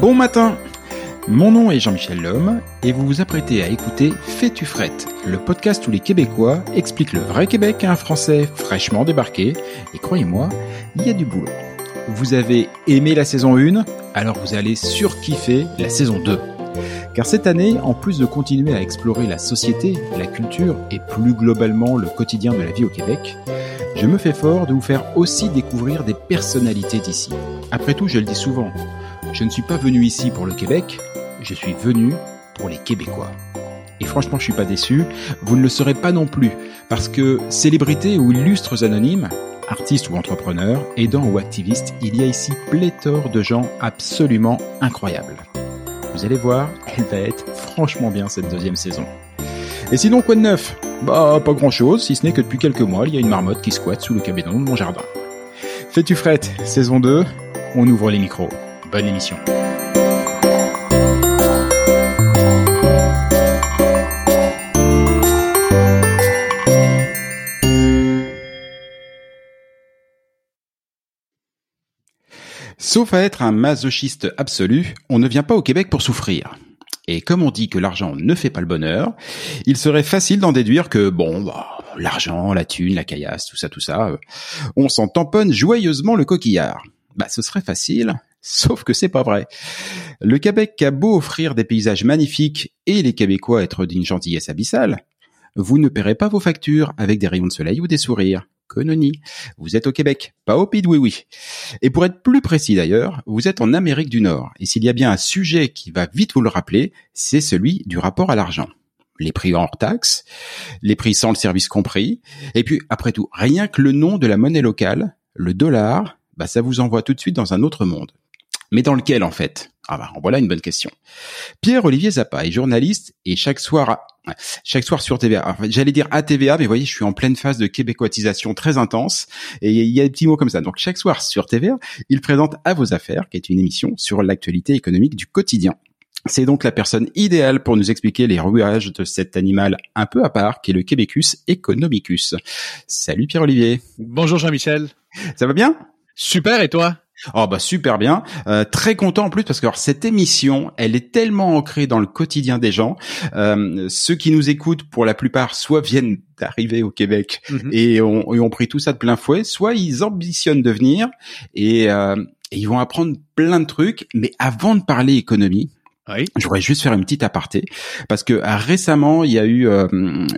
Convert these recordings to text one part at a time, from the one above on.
Bon matin Mon nom est Jean-Michel Lhomme et vous vous apprêtez à écouter Fais-tu frette, le podcast où les Québécois expliquent le vrai Québec à un Français fraîchement débarqué. Et croyez-moi, il y a du boulot. Vous avez aimé la saison 1, alors vous allez surkiffer la saison 2. Car cette année, en plus de continuer à explorer la société, la culture et plus globalement le quotidien de la vie au Québec, je me fais fort de vous faire aussi découvrir des personnalités d'ici. Après tout, je le dis souvent, je ne suis pas venu ici pour le Québec, je suis venu pour les Québécois. Et franchement, je suis pas déçu, vous ne le serez pas non plus, parce que célébrités ou illustres anonymes, artistes ou entrepreneurs, aidants ou activistes, il y a ici pléthore de gens absolument incroyables. Vous allez voir, elle va être franchement bien cette deuxième saison. Et sinon, quoi de neuf? Bah, pas grand chose, si ce n'est que depuis quelques mois, il y a une marmotte qui squatte sous le cabinet de mon jardin. Fais-tu frette, saison 2, on ouvre les micros. Bonne émission. Sauf à être un masochiste absolu, on ne vient pas au Québec pour souffrir. Et comme on dit que l'argent ne fait pas le bonheur, il serait facile d'en déduire que, bon, bah, l'argent, la thune, la caillasse, tout ça, tout ça, euh, on s'en tamponne joyeusement le coquillard. Bah, ce serait facile, sauf que c'est pas vrai. Le Québec a beau offrir des paysages magnifiques et les Québécois être d'une gentillesse abyssale, vous ne paierez pas vos factures avec des rayons de soleil ou des sourires. Cononi. Vous êtes au Québec, pas au Pays Oui Oui. Et pour être plus précis d'ailleurs, vous êtes en Amérique du Nord. Et s'il y a bien un sujet qui va vite vous le rappeler, c'est celui du rapport à l'argent. Les prix hors taxe, les prix sans le service compris. Et puis, après tout, rien que le nom de la monnaie locale, le dollar, bah, ça vous envoie tout de suite dans un autre monde. Mais dans lequel, en fait? Ah bah, voilà une bonne question. Pierre-Olivier Zappa est journaliste et chaque soir, chaque soir sur TVA. Enfin, J'allais dire à TVA, mais vous voyez, je suis en pleine phase de québécoisation très intense et il y a des petits mots comme ça. Donc chaque soir sur TVA, il présente À vos affaires, qui est une émission sur l'actualité économique du quotidien. C'est donc la personne idéale pour nous expliquer les rouages de cet animal un peu à part, qui est le Québecus economicus. Salut Pierre-Olivier. Bonjour Jean-Michel. Ça va bien? Super, et toi? Oh bah super bien, Euh, très content en plus parce que alors, cette émission, elle est tellement ancrée dans le quotidien des gens. Euh, ceux qui nous écoutent, pour la plupart, soit viennent d'arriver au Québec Mhm. et, ont, et ont pris tout ça de plein fouet, soit ils ambitionnent de venir et, euh, et ils vont apprendre plein de trucs. Mais avant de parler économie, Oui. je voudrais juste faire une petite aparté parce que euh, récemment il y a eu euh,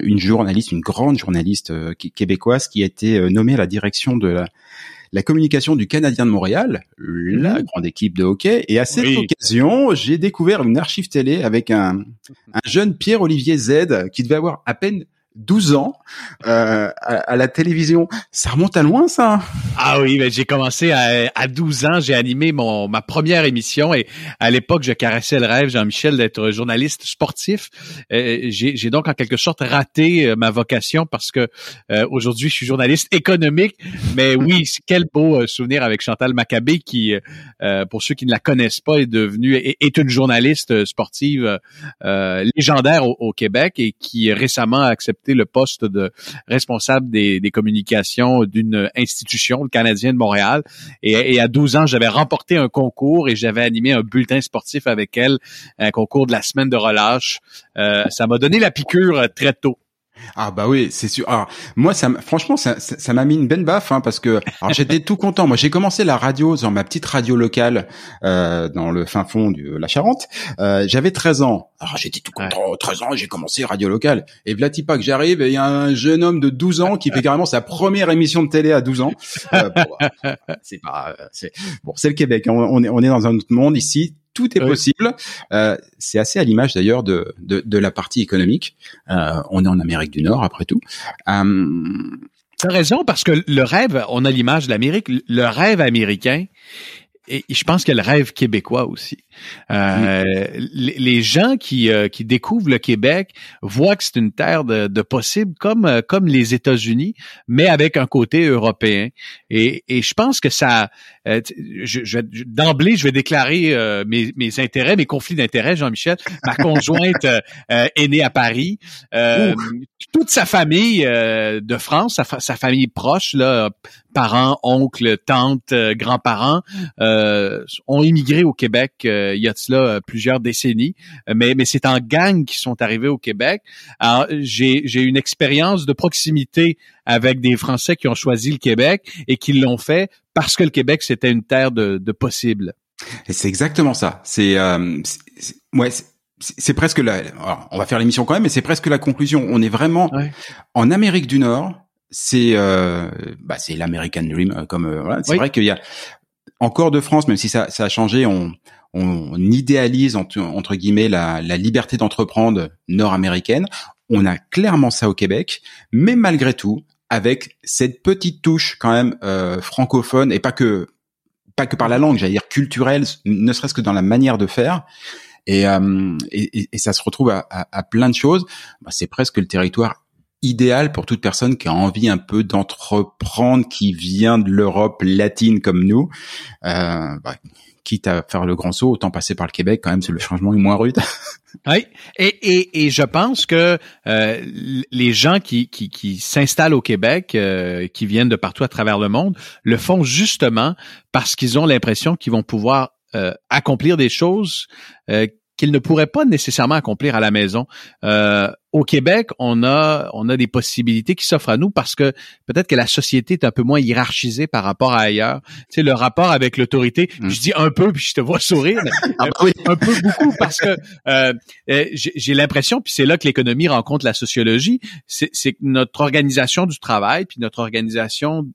une journaliste, une grande journaliste euh, québécoise qui a été euh, nommée à la direction de la, la communication du Canadien de Montréal, la grande équipe de hockey. Et à cette Oui. occasion, j'ai découvert une archive télé avec un, un jeune Pierre-Olivier Z qui devait avoir à peine 12 ans euh, à, la télévision. Ça remonte à loin, ça. Ah oui, ben j'ai commencé à, à 12 ans. J'ai animé mon ma première émission et à l'époque, je caressais le rêve, Jean-Michel, d'être journaliste sportif. Euh, j'ai donc en quelque sorte raté euh, ma vocation parce que aujourd'hui, je suis journaliste économique. Mais oui, quel beau souvenir avec Chantal Maccabé qui, pour ceux qui ne la connaissent pas, est devenue est, une journaliste sportive légendaire au, au Québec et qui récemment a accepté le poste de responsable des, des communications d'une institution, le Canadien de Montréal. Et, et à 12 ans, j'avais remporté un concours et j'avais animé un bulletin sportif avec elle, un concours de la semaine de relâche. Euh, ça m'a donné la piqûre très tôt. Ah bah oui, c'est sûr. Alors, moi, ça, franchement, ça, ça m'a mis une belle baffe hein, parce que alors j'étais tout content. Moi, j'ai commencé la radio dans ma petite radio locale euh, dans le fin fond de la Charente. Euh, J'avais 13 ans. Alors j'étais tout content. 13 ans, j'ai commencé radio locale. Et pas que j'arrive, et il y a un jeune homme de 12 ans qui fait carrément sa première émission de télé à 12 ans. Euh, bon, c'est pas, c'est bon, c'est le Québec. Hein. On, est, on est dans un autre monde ici tout est possible. Euh, c'est assez à l'image d'ailleurs de, de, de, la partie économique. Euh, on est en Amérique du Nord après tout. Euh, T'as raison parce que le rêve, on a l'image de l'Amérique, le rêve américain, et je pense a le rêve québécois aussi. Euh, les, gens qui, euh, qui découvrent le Québec voient que c'est une terre de, de possible comme, euh, comme les États-Unis, mais avec un côté européen. Et, et je pense que ça, je, je, d'emblée, je vais déclarer mes, mes intérêts, mes conflits d'intérêts, Jean-Michel. Ma conjointe est née à Paris. toute sa famille de France, sa, sa famille proche, là, parents, oncles, tantes, grands-parents, ont immigré au Québec euh, il y a de cela euh, plusieurs décennies, euh, mais, mais c'est en gang qui sont arrivés au Québec. J'ai, une expérience de proximité avec des Français qui ont choisi le Québec et qui l'ont fait parce que le Québec, c'était une terre de, de possibles. Et c'est exactement ça. C'est, euh, ouais, c'est presque la. on va faire l'émission quand même, mais c'est presque la conclusion. On est vraiment en Amérique du Nord. C'est euh, bah, c'est l'American Dream, comme voilà. C'est vrai qu'il y a encore de France, même si ça, ça a changé. On, on idéalise entre, guillemets la, liberté d'entreprendre nord-américaine. On a clairement ça au Québec, mais malgré tout, avec cette petite touche quand même euh, francophone et pas que pas que par la langue, j'allais dire culturelle, ne serait-ce que dans la manière de faire. Et, euh, et, ça se retrouve à, plein de choses. Bah, c'est presque le territoire idéal pour toute personne qui a envie un peu d'entreprendre, qui vient de l'Europe latine comme nous. Euh, bah, quitte à faire le grand saut, autant passer par le Québec quand même, c'est le changement est moins rude. oui, et, et, et je pense que euh, les gens qui, qui, qui s'installent au Québec, euh, qui viennent de partout à travers le monde, le font justement parce qu'ils ont l'impression qu'ils vont pouvoir euh, accomplir des choses euh, qu'ils ne pourraient pas nécessairement accomplir à la maison. Euh, au Québec, on a on a des possibilités qui s'offrent à nous parce que peut-être que la société est un peu moins hiérarchisée par rapport à ailleurs. Tu sais, le rapport avec l'autorité, mm. je dis un peu puis je te vois sourire, ah, bah un peu beaucoup parce que euh, euh, j'ai l'impression, puis c'est là que l'économie rencontre la sociologie, c'est que notre organisation du travail puis notre organisation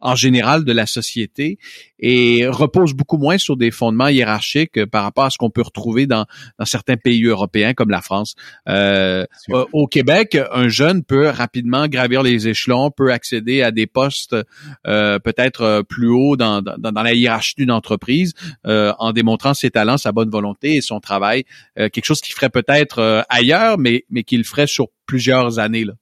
en général de la société et repose beaucoup moins sur des fondements hiérarchiques par rapport à ce qu'on peut retrouver dans, dans certains pays européens comme la France. Euh, au Québec, un jeune peut rapidement gravir les échelons, peut accéder à des postes euh, peut-être euh, plus haut dans, dans, dans la hiérarchie d'une entreprise euh, en démontrant ses talents, sa bonne volonté et son travail. Euh, quelque chose qu'il ferait peut-être euh, ailleurs, mais, mais qu'il ferait sur plusieurs années. Là.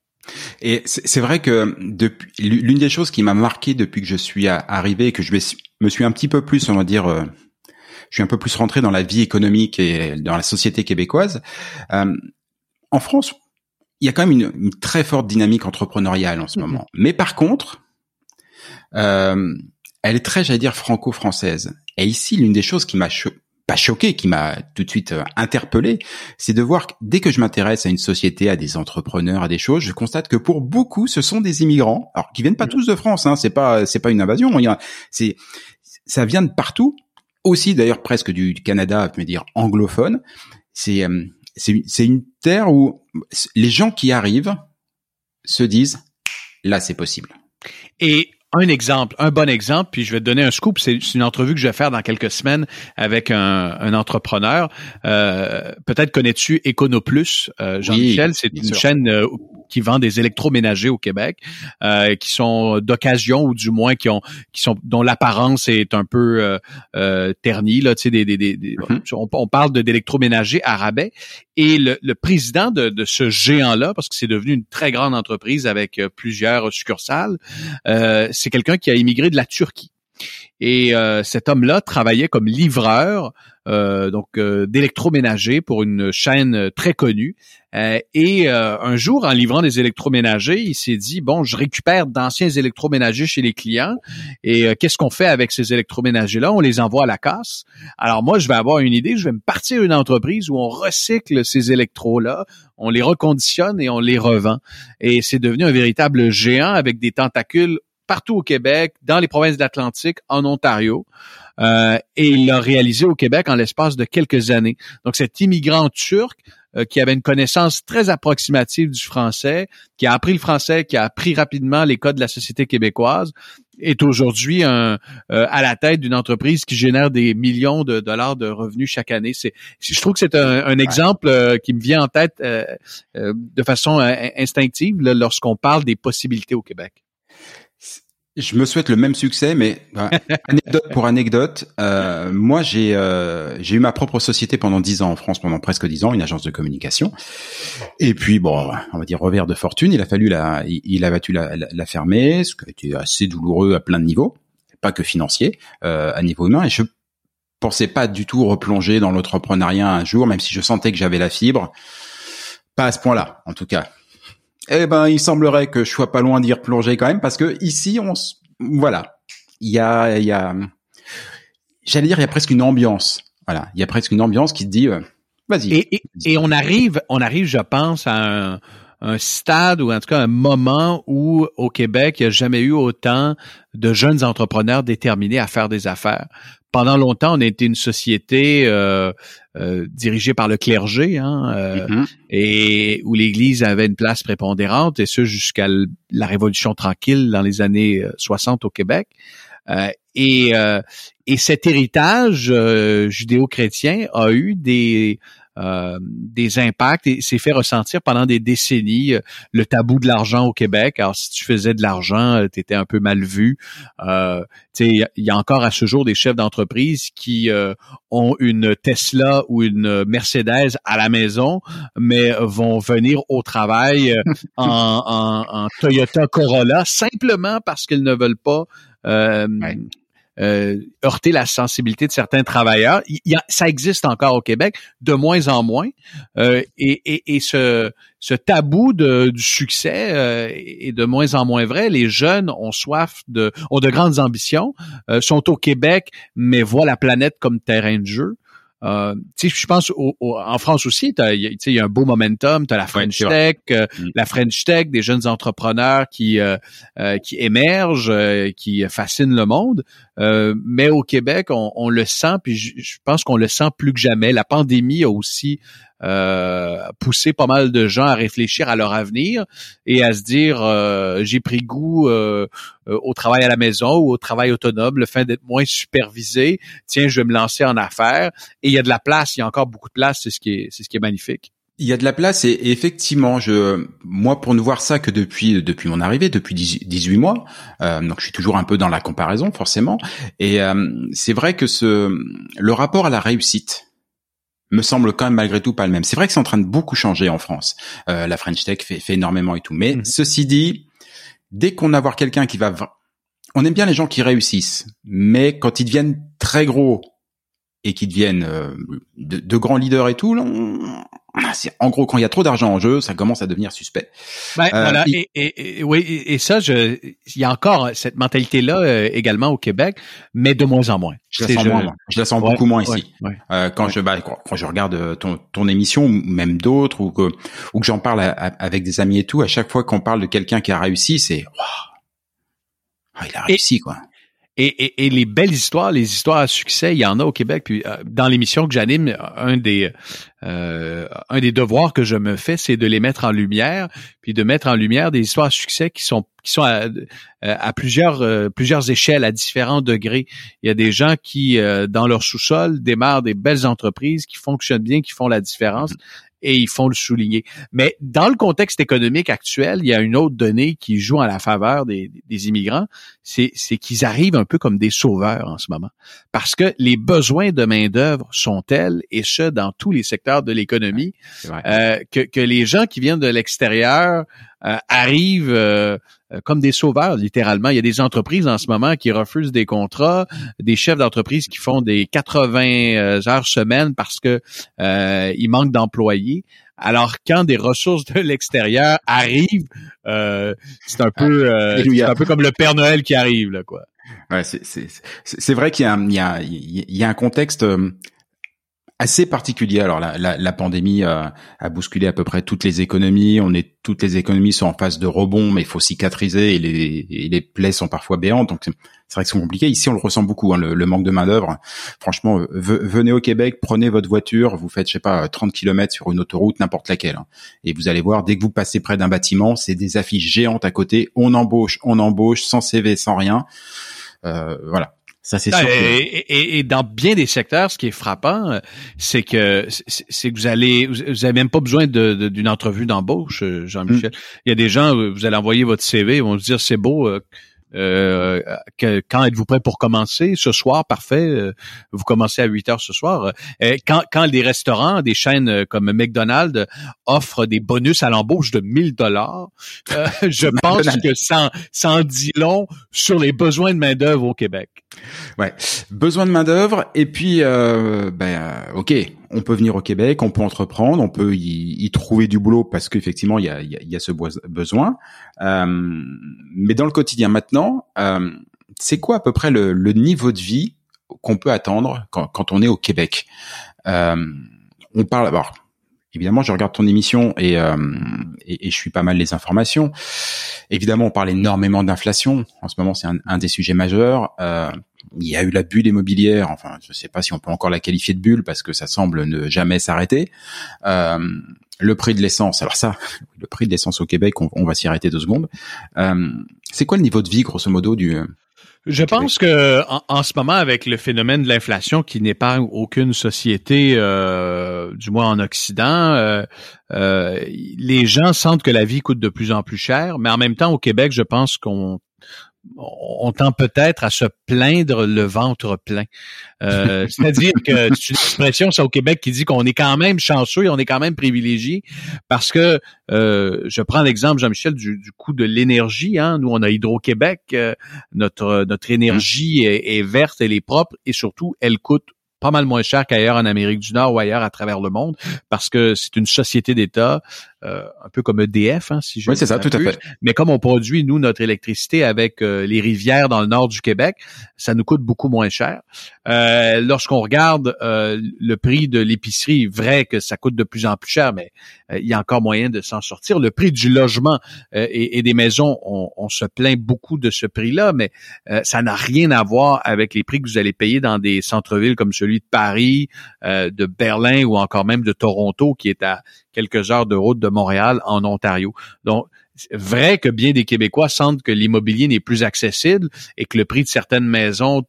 Et c'est vrai que depuis l'une des choses qui m'a marqué depuis que je suis arrivé et que je me suis un petit peu plus, on va dire, euh, je suis un peu plus rentré dans la vie économique et dans la société québécoise. Euh, en France, il y a quand même une, très forte dynamique entrepreneuriale en ce mm-hmm. moment. Mais par contre, euh, elle est très, j'allais dire, franco-française. Et ici, l'une des choses qui m'a pas choqué, qui m'a tout de suite euh, interpellé, c'est de voir que dès que je m'intéresse à une société, à des entrepreneurs, à des choses, je constate que pour beaucoup, ce sont des immigrants, alors qui viennent pas tous de France, hein, c'est pas c'est pas une invasion, c'est ça vient de partout, aussi d'ailleurs presque du, Canada, je veux dire anglophone. C'est euh, c'est c'est une terre où les gens qui arrivent se disent là c'est possible. Et un exemple, un bon exemple, puis je vais te donner un scoop. C'est une entrevue que je vais faire dans quelques semaines avec un, entrepreneur. Euh, peut-être connais-tu Econoplus, euh, Jean-Michel? c'est une chaîne euh, qui vendent des électroménagers au Québec, euh, qui sont d'occasion ou du moins qui ont qui sont dont l'apparence est un peu euh, euh ternie là, tu sais des, des, des, mm-hmm. on, parle de d'électroménagers à rabais et le, le président de, de ce géant là parce que c'est devenu une très grande entreprise avec plusieurs succursales, euh, c'est quelqu'un qui a immigré de la Turquie. Et euh, cet homme-là travaillait comme livreur euh, donc euh, d'électroménager pour une chaîne très connue. et un jour, en livrant des électroménagers, il s'est dit bon, je récupère d'anciens électroménagers chez les clients. Et qu'est-ce qu'on fait avec ces électroménagers-là? On les envoie à la casse. Alors moi, je vais avoir une idée. Je vais me partir une entreprise où on recycle ces électros-là, on les reconditionne et on les revend. Et c'est devenu un véritable géant avec des tentacules partout au Québec, dans les provinces de l'Atlantique, en Ontario. Euh, et il l'a réalisé au Québec en l'espace de quelques années. Donc cet immigrant turc euh, qui avait une connaissance très approximative du français, qui a appris le français, qui a appris rapidement les codes de la société québécoise, est aujourd'hui euh, à la tête d'une entreprise qui génère des millions de dollars de revenus chaque année. C'est, je trouve que c'est un, exemple qui me vient en tête de façon instinctive lorsqu'on parle des possibilités au Québec. Je me souhaite le même succès, mais anecdote pour anecdote, euh, moi j'ai euh, j'ai eu ma propre société pendant dix ans en France, pendant presque dix ans, une agence de communication. Et puis bon, on va dire revers de fortune, il a fallu la, il, a battu la, la, fermer, ce qui a été assez douloureux à plein de niveaux, pas que financier, euh, à niveau humain. Et je pensais pas du tout replonger dans l'entrepreneuriat un jour, même si je sentais que j'avais la fibre. Pas à ce point-là, en tout cas. Eh ben, il semblerait que je sois pas loin d'y replonger quand même, parce que ici, on, voilà, il y a, il y a, j'allais dire, il y a presque une ambiance. Voilà, il y a presque une ambiance qui te dit, euh, vas-y. Et, et, on arrive, on arrive, je pense, à un, un stade ou en tout cas un moment où au Québec, il n'y a jamais eu autant de jeunes entrepreneurs déterminés à faire des affaires pendant longtemps, on a été une société euh, euh, dirigée par le clergé, hein, euh, mm-hmm. et où l'Église avait une place prépondérante, et ce jusqu'à la Révolution tranquille dans les années 60 au Québec. et, et cet héritage judéo-chrétien a eu des euh, des impacts et s'est fait ressentir pendant des décennies euh, le tabou de l'argent au Québec. Alors si tu faisais de l'argent, euh, tu étais un peu mal vu. Euh, il y, a encore à ce jour des chefs d'entreprise qui ont une Tesla ou une Mercedes à la maison, mais vont venir au travail en, en, Toyota Corolla simplement parce qu'ils ne veulent pas euh, euh, heurter la sensibilité de certains travailleurs. Il y a, ça existe encore au Québec, de moins en moins. Euh, et, et, et ce, ce tabou de, du succès euh, est de moins en moins vrai. Les jeunes ont soif de, ont de grandes ambitions, euh, sont au Québec, mais voient la planète comme terrain de jeu. Euh, je pense en France aussi, il y, a un beau momentum. Tu as la French Tech, euh, mm. la French Tech, des jeunes entrepreneurs qui euh, euh, qui émergent, qui fascinent le monde. Mais au Québec, on, on le sent, puis je pense qu'on le sent plus que jamais. La pandémie a aussi euh, pousser pas mal de gens à réfléchir à leur avenir et à se dire euh, j'ai pris goût euh, au travail à la maison ou au travail autonome, le fait d'être moins supervisé. Tiens, je vais me lancer en affaires et il y a de la place, il y a encore beaucoup de place, c'est ce qui est c'est ce qui est magnifique. Il y a de la place et, effectivement, je, moi, pour ne voir ça que depuis depuis mon arrivée, depuis 18 mois, donc je suis toujours un peu dans la comparaison forcément. Et c'est vrai que ce le rapport à la réussite me semble quand même malgré tout pas le même. C'est vrai que c'est en train de beaucoup changer en France. Euh, la French Tech fait, fait, énormément et tout. Mais mhm. ceci dit, dès qu'on a voir quelqu'un qui va... On aime bien les gens qui réussissent, mais quand ils deviennent très gros et qu'ils deviennent euh, de, de, grands leaders et tout, là, ah, c'est en gros quand il y a trop d'argent en jeu, ça commence à devenir suspect. Ben, euh, voilà, et, et, oui, et ça, je, il y a encore cette mentalité-là euh, également au Québec, mais de moins en moins. Je la sens moins, je la sens beaucoup moins ici. quand je, bah, quand, je regarde ton, ton émission, ou même d'autres, ou que, ou que j'en parle avec des amis et tout, à chaque fois qu'on parle de quelqu'un qui a réussi, c'est, wow, il a réussi quoi. Et, et, et, les belles histoires, les histoires à succès, il y en a au Québec. Puis euh, dans l'émission que j'anime, un des euh, un des devoirs que je me fais, c'est de les mettre en lumière, puis de mettre en lumière des histoires à succès qui sont qui sont à, à plusieurs euh, plusieurs échelles, à différents degrés. Il y a des gens qui dans leur sous-sol démarrent des belles entreprises qui fonctionnent bien, qui font la différence. Et ils font le souligner. Mais dans le contexte économique actuel, il y a une autre donnée qui joue en la faveur des, des immigrants, c'est qu'ils arrivent un peu comme des sauveurs en ce moment. Parce que les besoins de main-d'œuvre sont tels, et ce, dans tous les secteurs de l'économie, euh, que, que les gens qui viennent de l'extérieur arrivent euh, comme des sauveurs, littéralement. Il y a des entreprises en ce moment qui refusent des contrats, des chefs d'entreprise qui font des 80 heures semaine parce que il manque d'employés. Alors quand des ressources de l'extérieur arrivent, c'est un peu, un peu comme le Père Noël qui arrive là, quoi. Ouais, c'est vrai qu'il y a, il y, a, il y a un contexte assez particulier. Alors la, la, la pandémie a, a, bousculé à peu près toutes les économies. On est toutes les économies sont en phase de rebond, mais il faut cicatriser et les, et les plaies sont parfois béantes. Donc c'est vrai que c'est compliqué. Ici, on le ressent beaucoup, hein, le, manque de main d'œuvre. Franchement, venez au Québec, prenez votre voiture, vous faites je sais pas 30 km sur une autoroute, n'importe laquelle, hein. et vous allez voir dès que vous passez près d'un bâtiment, c'est des affiches géantes à côté. On embauche, on embauche, sans CV, sans rien. Euh, voilà. Ça, c'est sûr. Et, et, dans bien des secteurs, ce qui est frappant, euh, c'est que c'est que vous allez, vous avez même pas besoin d'une de, entrevue d'embauche, euh, Jean-Michel. Mm. Il y a des gens, euh, vous allez envoyer votre CV, ils vont se dire c'est beau, euh, que, quand êtes-vous prêt pour commencer? Ce soir, parfait. Euh, vous commencez à 8 heures ce soir. Euh, quand, quand des restaurants, des chaînes comme McDonald's offrent des bonus à l'embauche de 1000 dollars, je pense que ça, ça en dit long sur les besoins de main d'œuvre au Québec. Ouais, besoin de main d'œuvre et puis ben ok, on peut venir au Québec, on peut entreprendre, on peut y, trouver du boulot parce qu'effectivement il y a, y a, ce besoin. Euh, mais dans le quotidien maintenant, euh, c'est quoi à peu près le, niveau de vie qu'on peut attendre quand, on est au Québec? Euh, On parle d'abord. Évidemment, je regarde ton émission et, et, je suis pas mal les informations. Évidemment, on parle énormément d'inflation. En ce moment, c'est un, un, des sujets majeurs. Euh, il y a eu la bulle immobilière, enfin je ne sais pas si on peut encore la qualifier de bulle parce que ça semble ne jamais s'arrêter. Euh, le prix de l'essence, alors ça, le prix de l'essence au Québec, on, va s'y arrêter deux secondes. Euh, c'est quoi le niveau de vie grosso modo du je pense que en, ce moment, avec le phénomène de l'inflation qui n'épargne aucune société, euh, du moins en Occident, euh, euh, les gens sentent que la vie coûte de plus en plus cher. Mais en même temps, au Québec, je pense qu'on on tend peut-être à se plaindre le ventre plein. Euh, c'est-à-dire que c'est une expression ça au Québec qui dit qu'on est quand même chanceux et on est quand même privilégié parce que euh, je prends l'exemple Jean-Michel du, coût de l'énergie. Hein. Nous on a Hydro-Québec, euh, notre notre énergie est, est verte, elle est propre et surtout elle coûte pas mal moins cher qu'ailleurs en Amérique du Nord ou ailleurs à travers le monde parce que c'est une société d'État un peu comme EDF, hein, si je Oui, c'est ça, tout à fait. Mais comme on produit, nous, notre électricité avec euh, les rivières dans le nord du Québec, ça nous coûte beaucoup moins cher. Euh, lorsqu'on regarde le prix de l'épicerie, vrai que ça coûte de plus en plus cher, mais il y a encore moyen de s'en sortir. Le prix du logement et, et, des maisons, on, on, se plaint beaucoup de ce prix-là, mais ça n'a rien à voir avec les prix que vous allez payer dans des centres-villes comme celui de Paris, de Berlin ou encore même de Toronto, qui est à quelques heures de route de Montréal en Ontario. Donc, vrai que bien des Québécois sentent que l'immobilier n'est plus accessible et que le prix de certaines maisons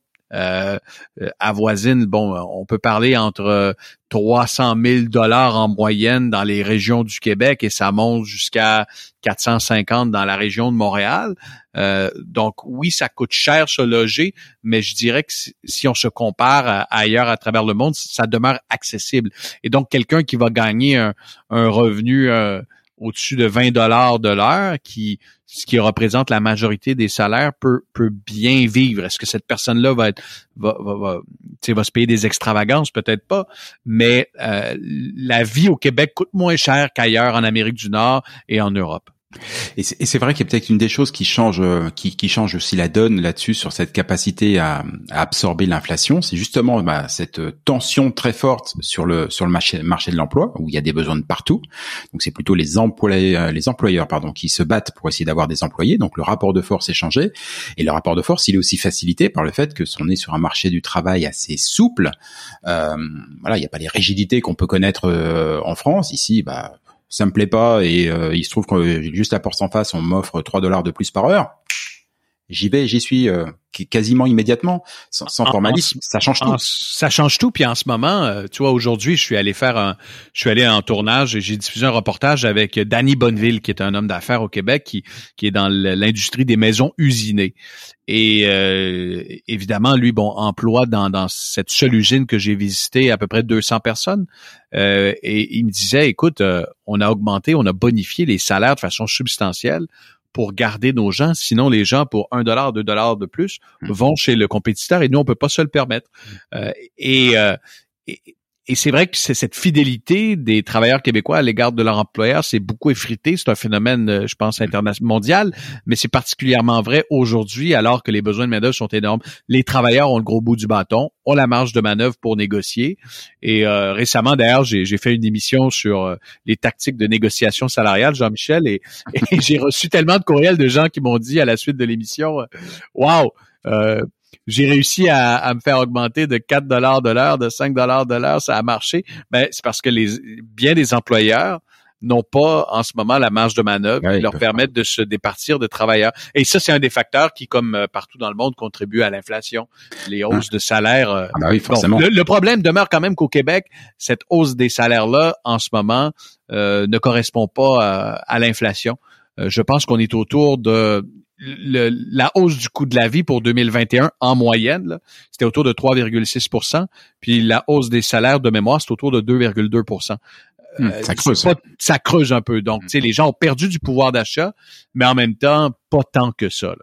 avoisine, bon, on peut parler entre 300 000 dollars en moyenne dans les régions du Québec et ça monte jusqu'à 450 dans la région de Montréal. Euh, donc oui, ça coûte cher se loger, mais je dirais que si on se compare ailleurs à travers le monde, ça demeure accessible. Et donc quelqu'un qui va gagner un, revenu euh, au-dessus de 20 dollars de l'heure, qui ce qui représente la majorité des salaires, peut, peut bien vivre. Est-ce que cette personne-là va être va, va, va, va se payer des extravagances? Peut-être pas. Mais euh, la vie au Québec coûte moins cher qu'ailleurs en Amérique du Nord et en Europe. Et c'est vrai qu'il y a peut-être une des choses qui change, euh, qui, qui change aussi la donne là-dessus sur cette capacité à, à absorber l'inflation, c'est justement bah, cette tension très forte sur le sur le marché, marché de l'emploi où il y a des besoins de partout. Donc c'est plutôt les employés, euh, les employeurs pardon, qui se battent pour essayer d'avoir des employés. Donc le rapport de force est changé et le rapport de force il est aussi facilité par le fait que on est sur un marché du travail assez souple. Euh, voilà, il n'y a pas les rigidités qu'on peut connaître euh, en France. Ici, bah ça me plaît pas et euh, il se trouve que juste la porte en face, on m'offre 3 dollars de plus par heure. J'y vais, j'y suis euh, quasiment immédiatement, sans, sans formalisme. ça change tout. ça change tout. Puis en ce moment, euh, tu vois, aujourd'hui, je suis allé faire un, je suis allé en tournage et j'ai diffusé un reportage avec Danny Bonneville, qui est un homme d'affaires au Québec, qui, qui est dans l'industrie des maisons usinées. Et euh, évidemment, lui, bon, emploie dans, dans cette seule usine que j'ai visitée à peu près 200 personnes. Euh, et il me disait, écoute, on a augmenté, on a bonifié les salaires de façon substantielle pour garder nos gens. Sinon, les gens, pour un dollar, deux dollars de plus, hmm. vont chez le compétiteur et nous, on peut pas se le permettre. Euh, et, euh, et, et c'est vrai que c'est cette fidélité des travailleurs québécois à l'égard de leur employeur, c'est beaucoup effrité. C'est un phénomène, euh, je pense, international, mondial, mais c'est particulièrement vrai aujourd'hui, alors que les besoins de main-d'œuvre sont énormes. Les travailleurs ont le gros bout du bâton, ont la marge de manœuvre pour négocier. Et euh, récemment, d'ailleurs, j'ai fait une émission sur euh, les tactiques de négociation salariale, Jean-Michel, et, et j'ai reçu tellement de courriels de gens qui m'ont dit à la suite de l'émission, waouh. Euh, j'ai réussi à, me faire augmenter de 4 dollars de l'heure, de 5 dollars de l'heure, ça a marché. Mais ben, c'est parce que les bien des employeurs n'ont pas en ce moment la marge de manœuvre qui leur permettent de se départir de travailleurs. Et ça, c'est un des facteurs qui, comme euh, partout dans le monde, contribue à l'inflation, les hausses ah. de salaire. Euh, ah ben oui, forcément. le, problème demeure quand même qu'au Québec, cette hausse des salaires-là, en ce moment, euh, ne correspond pas à, à l'inflation. je pense qu'on est autour de le, la hausse du coût de la vie pour 2021 en moyenne, c'était autour de 3,6% puis la hausse des salaires de mémoire, c'est autour de 2,2 hmm, euh, ça creuse. ça creuse un peu. Donc, tu sais, les gens ont perdu du pouvoir d'achat, mais en même temps, pas tant que ça.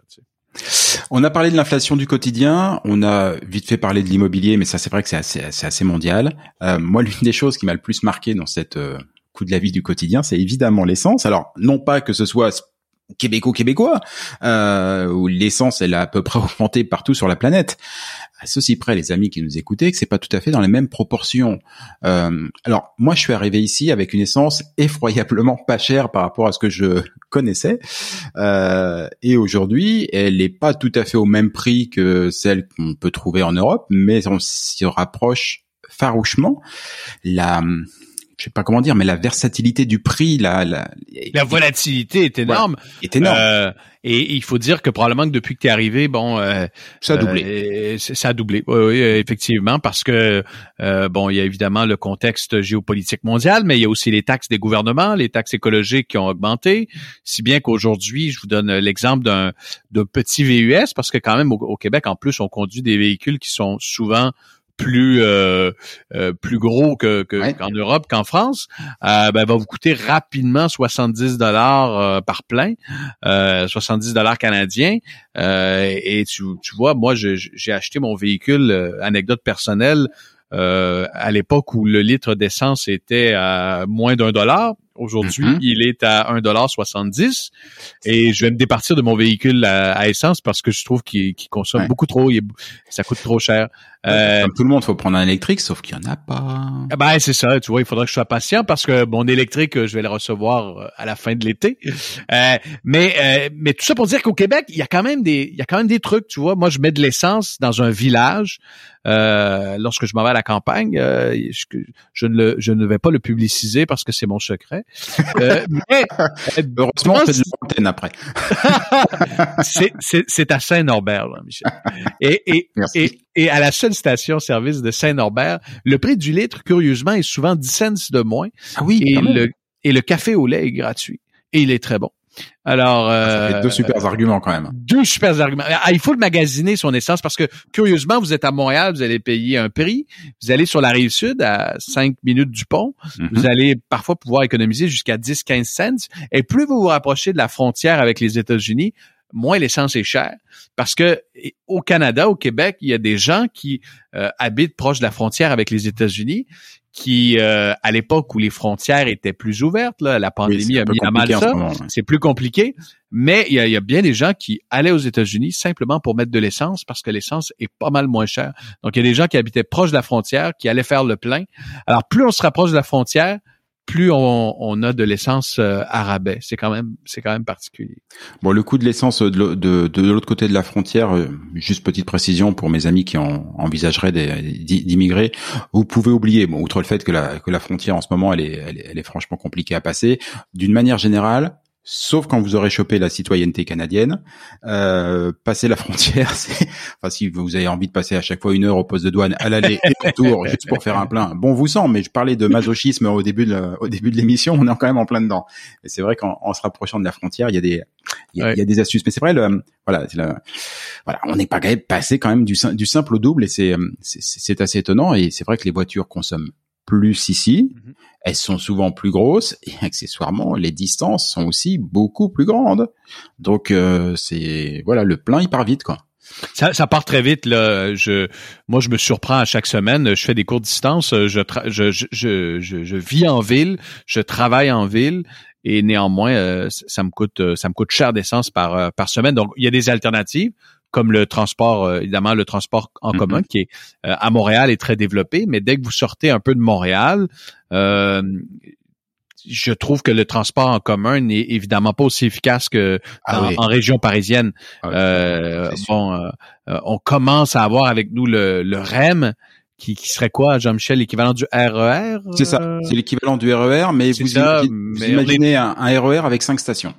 on a parlé de l'inflation du quotidien, on a vite fait parler de l'immobilier, mais ça c'est vrai que c'est assez, assez, mondial. Euh, moi, l'une des choses qui m'a le plus marqué dans cette euh, coût de la vie du quotidien, c'est évidemment l'essence. Alors, non pas que ce soit québéco-québécois, euh, où l'essence elle a à peu près augmenté partout sur la planète. À ceci près, les amis qui nous écoutaient, que c'est pas tout à fait dans les mêmes proportions. Euh, alors moi, je suis arrivé ici avec une essence effroyablement pas chère par rapport à ce que je connaissais, euh, et aujourd'hui, elle n'est pas tout à fait au même prix que celle qu'on peut trouver en Europe, mais on s'y rapproche farouchement. La je sais pas comment dire, mais la versatilité du prix, la la, la volatilité est énorme. est énorme. Euh, et il faut dire que probablement que depuis que tu es arrivé, bon, euh, ça a doublé. Euh, ça a doublé, oui, effectivement, parce que euh, bon, il y a évidemment le contexte géopolitique mondial, mais il y a aussi les taxes des gouvernements, les taxes écologiques qui ont augmenté, si bien qu'aujourd'hui, je vous donne l'exemple d'un petit VUS, parce que quand même au, au Québec, en plus, on conduit des véhicules qui sont souvent plus euh, euh, plus gros que qu'en Europe qu'en France, euh, ben, va vous coûter rapidement 70 dollars euh, par plein, 70 dollars canadiens. et tu, tu vois, moi j'ai acheté mon véhicule, anecdote personnelle, à l'époque où le litre d'essence était à moins d'un dollar. Aujourd'hui, mm-hmm. il est à 1,70 et je vais me départir de mon véhicule à, essence parce que je trouve qu'il consomme beaucoup trop, il ça coûte trop cher. Euh, Comme tout le monde, faut prendre un électrique, sauf qu'il y en a pas. Ah ben c'est ça, tu vois, il faudrait que je sois patient parce que mon électrique, je vais le recevoir euh, à la fin de l'été. Euh, mais euh, mais tout ça pour dire qu'au Québec, il y a quand même des il y a quand même des trucs, tu vois. Moi, je mets de l'essence dans un village lorsque je m'en vais à la campagne. Je, je, ne le, je ne vais pas le publiciser parce que c'est mon secret. Mais heureusement, on fait de l'antenne après. c'est à Saint-Norbert, Michel. Et et, et et à la seule station-service de Saint-Norbert, le prix du litre, curieusement, est souvent 10 cents de moins. Ah oui, et le, et le café au lait est gratuit. Et il est très bon. Alors, ah, ça fait euh, deux super arguments quand même. Deux super arguments. Ah, il faut le magasiner son essence parce que curieusement, vous êtes à Montréal, vous allez payer un prix. Vous allez sur la rive sud à 5 minutes du pont, mhm. vous allez parfois pouvoir économiser jusqu'à 10-15 cents. Et plus vous vous rapprochez de la frontière avec les États-Unis, moins l'essence est chère. Parce que au Canada, au Québec, il y a des gens qui euh, habitent proche de la frontière avec les États-Unis, qui, euh, à l'époque où les frontières étaient plus ouvertes, là, la pandémie a mis à mal ça, c'est plus compliqué, mais il y, a, y, a, bien des gens qui allaient aux États-Unis simplement pour mettre de l'essence parce que l'essence est pas mal moins chère. Donc, il y a des gens qui habitaient proche de la frontière, qui allaient faire le plein. Alors, plus on se rapproche de la frontière, plus on, a de l'essence euh, à rabais. C'est quand même c'est quand même particulier. Bon, le coût de l'essence de, de, de l'autre côté de la frontière, euh, juste petite précision pour mes amis qui en, envisageraient d'immigrer, vous pouvez oublier, bon, outre le fait que la, que la frontière en ce moment elle elle est franchement compliquée à passer, d'une manière générale, sauf quand vous aurez chopé la citoyenneté canadienne. Euh, passer la frontière, c'est, enfin, si vous avez envie de passer à chaque fois une heure au poste de douane à l'aller et retour, juste pour faire un plein, bon vous sent. Mais je parlais de masochisme au début de, au début de l'émission, on est quand même en plein dedans. Et c'est vrai qu'en se rapprochant de la frontière, il y a des, il y a, il y a des astuces. Mais c'est vrai, le, voilà, voilà, on n'est pas passé quand même du, du simple au double et c'est, c'est assez étonnant. Et c'est vrai que les voitures consomment plus ici. Mhm. Elles sont souvent plus grosses et accessoirement les distances sont aussi beaucoup plus grandes. Donc euh, c'est voilà le plein il part vite quoi. Ça, ça, part très vite là. Je, moi, je me surprends à chaque semaine. Je fais des courtes distances. Je, je, je, je, vis en ville. Je travaille en ville et néanmoins, euh, ça me coûte, ça me coûte cher d'essence par euh, par semaine. Donc, il y a des alternatives comme le transport, euh, évidemment, le transport en commun qui est euh, à Montréal est très développé, mais dès que vous sortez un peu de Montréal, euh, je trouve que le transport en commun n'est évidemment pas aussi efficace que ah en région parisienne. Ah bon, on commence à avoir avec nous le, le REM, qui, qui, serait quoi, Jean-Michel, l'équivalent du RER? E c'est ça, c'est l'équivalent du RER, e mais vous, imaginez un, un, RER avec cinq stations.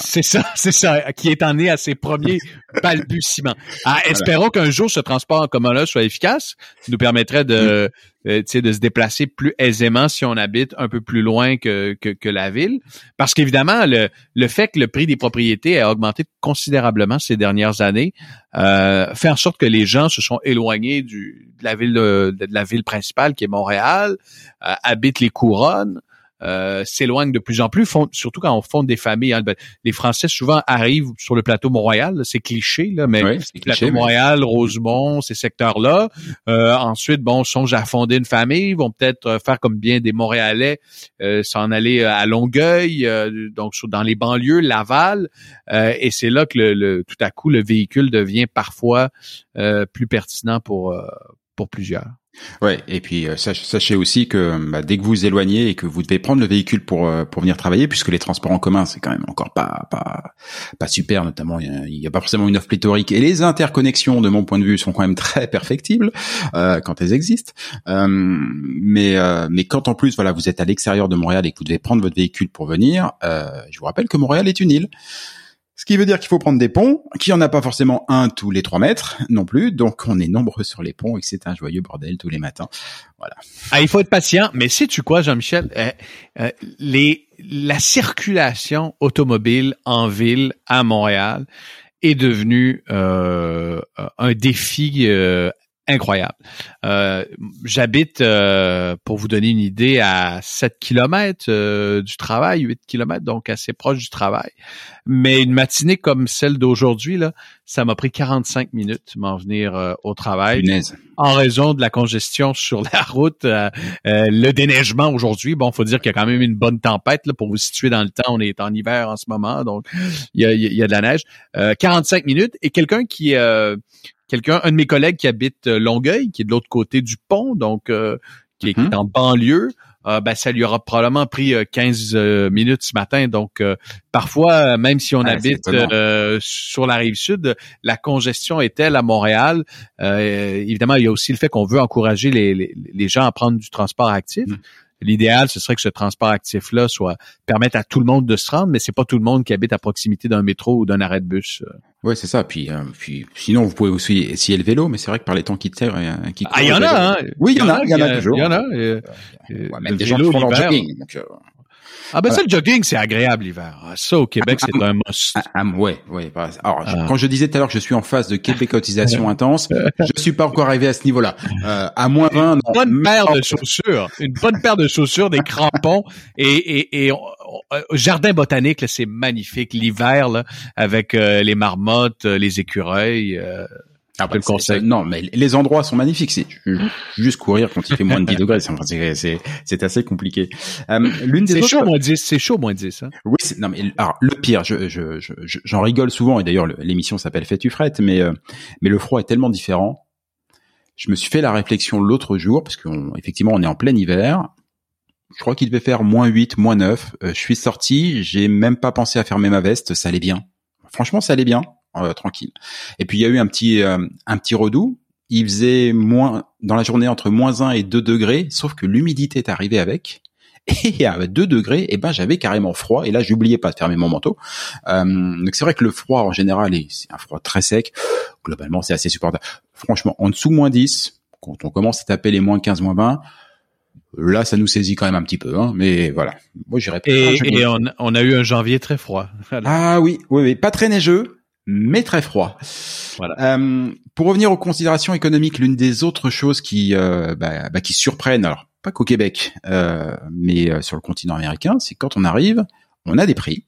C'est ça, c'est ça, qui est en à ses premiers balbutiements. Ah, espérons qu'un jour ce transport en commun-là soit efficace, nous permettrait de, mm. euh, de se déplacer plus aisément si on habite un peu plus loin que, que, que la ville. Parce qu'évidemment, le, le fait que le prix des propriétés a augmenté considérablement ces dernières années euh, fait en sorte que les gens se sont éloignés du, de la ville de, de la ville principale qui est Montréal, euh, habitent les couronnes. Euh, s'éloignent de plus en plus, surtout quand on fonde des familles. Hein. Ben, les Français souvent arrivent sur le plateau Montréal, c'est cliché, là, mais plateau Montréal, Rosemont, ces secteurs-là. Euh, ensuite, bon, songent à fonder une famille, vont peut-être euh, faire comme bien des Montréalais, s'en aller à Longueuil, donc dans les banlieues, Laval, et c'est là que le, tout à coup le véhicule devient parfois plus pertinent pour pour plusieurs. Ouais, et puis euh, sachez aussi que bah, dès que vous vous éloignez et que vous devez prendre le véhicule pour euh, pour venir travailler, puisque les transports en commun c'est quand même encore pas pas pas super, notamment il y, a, pas forcément une offre pléthorique et les interconnexions de mon point de vue sont quand même très perfectibles euh, quand elles existent. Euh, mais mais quand en plus voilà vous êtes à l'extérieur de Montréal et que vous devez prendre votre véhicule pour venir, je vous rappelle que Montréal est une île. Ce qui veut dire qu'il faut prendre des ponts, qu'il n'y en a pas forcément un tous les trois mètres non plus, donc on est nombreux sur les ponts et que c'est un joyeux bordel tous les matins. Voilà. Ah, il faut être patient, mais sais-tu quoi, Jean-Michel? Euh, euh, les, la circulation automobile en ville à Montréal est devenue euh, un défi incroyable. Euh, J'habite, euh, pour vous donner une idée, à 7 km euh, du travail, 8 km, donc assez proche du travail. Mais une matinée comme celle d'aujourd'hui, là, ça m'a pris 45 minutes m'en venir euh, au travail. En raison de la congestion sur la route, le déneigement aujourd'hui. Bon, faut dire qu'il y a quand même une bonne tempête là, pour vous situer dans le temps. On est en hiver en ce moment, donc il y a, il y a de la neige. 45 minutes et quelqu'un qui quelqu'un, un de mes collègues qui habite euh, Longueuil, qui est de l'autre côté du pont, donc euh, qui, est, mm-hmm. en banlieue, euh, ben, ça lui aura probablement pris 15 minutes ce matin. Donc, parfois, même si on habite sur la rive sud, la congestion est telle à Montréal. évidemment, il y a aussi le fait qu'on veut encourager les, gens à prendre du transport actif. Mm. L'idéal, ce serait que ce transport actif-là soit permette à tout le monde de se rendre, mais c'est pas tout le monde qui habite à proximité d'un métro ou d'un arrêt de bus. Ouais, c'est ça. Puis, euh, puis, sinon, vous pouvez aussi essayer le vélo, mais c'est vrai que par les temps qui tirent, qui ah, il y en a, hein. Oui, il y en a, il y en a toujours. Il y en a. même des gens qui font leur jogging. Donc, euh, ah ben ça, le jogging, c'est agréable l'hiver. Ah, ça, au Québec, c'est un must. Ah, ah, ouais, ouais. Bah, alors, ah. quand je disais tout à l'heure que je suis en phase de québécotisation intense, je suis pas encore arrivé à ce niveau-là. Euh, à moins 20, Une bonne paire de chaussures. Une bonne paire de chaussures, des crampons et, et, et euh, jardin botanique, c'est magnifique. L'hiver, là, avec euh, les marmottes, les écureuils. Ah bah, non, mais les endroits sont magnifiques. C'est juste courir quand il fait moins de 10 degrés. C'est assez compliqué. Euh, L'une des c'est chaud moins 10. C'est chaud moins 10. Hein. Oui, non mais alors le pire, je j'en je, je, rigole souvent et d'ailleurs l'émission s'appelle Fais-tu frette, mais euh, mais le froid est tellement différent. Je me suis fait la réflexion l'autre jour parce qu'effectivement on est en plein hiver. Je crois qu'il devait faire moins 8, moins 9. Euh, je suis sorti, j'ai même pas pensé à fermer ma veste, ça allait bien. Franchement, ça allait bien. Euh, tranquille. Et puis il y a eu un petit euh, un petit redout. Il faisait moins dans la journée entre moins 1 et 2 degrés, sauf que l'humidité est arrivée avec. Et à 2 degrés, eh ben j'avais carrément froid. Et là, j'oubliais pas de fermer mon manteau. Euh, donc c'est vrai que le froid en général, c'est un froid très sec. Globalement, c'est assez supportable. Franchement, en dessous moins 10, quand on commence à taper les moins 15, moins 20, là, ça nous saisit quand même un petit peu. Hein, mais voilà, moi j'irais pas. Et, et on, on, a eu un janvier très froid. Ah oui, oui, oui, pas très neigeux, mais très froid. Voilà. Euh, pour revenir aux considérations économiques, l'une des autres choses qui euh, bah, bah, qui surprennent, alors pas qu'au Québec, euh, mais euh, sur le continent américain, c'est quand on arrive, on a des prix.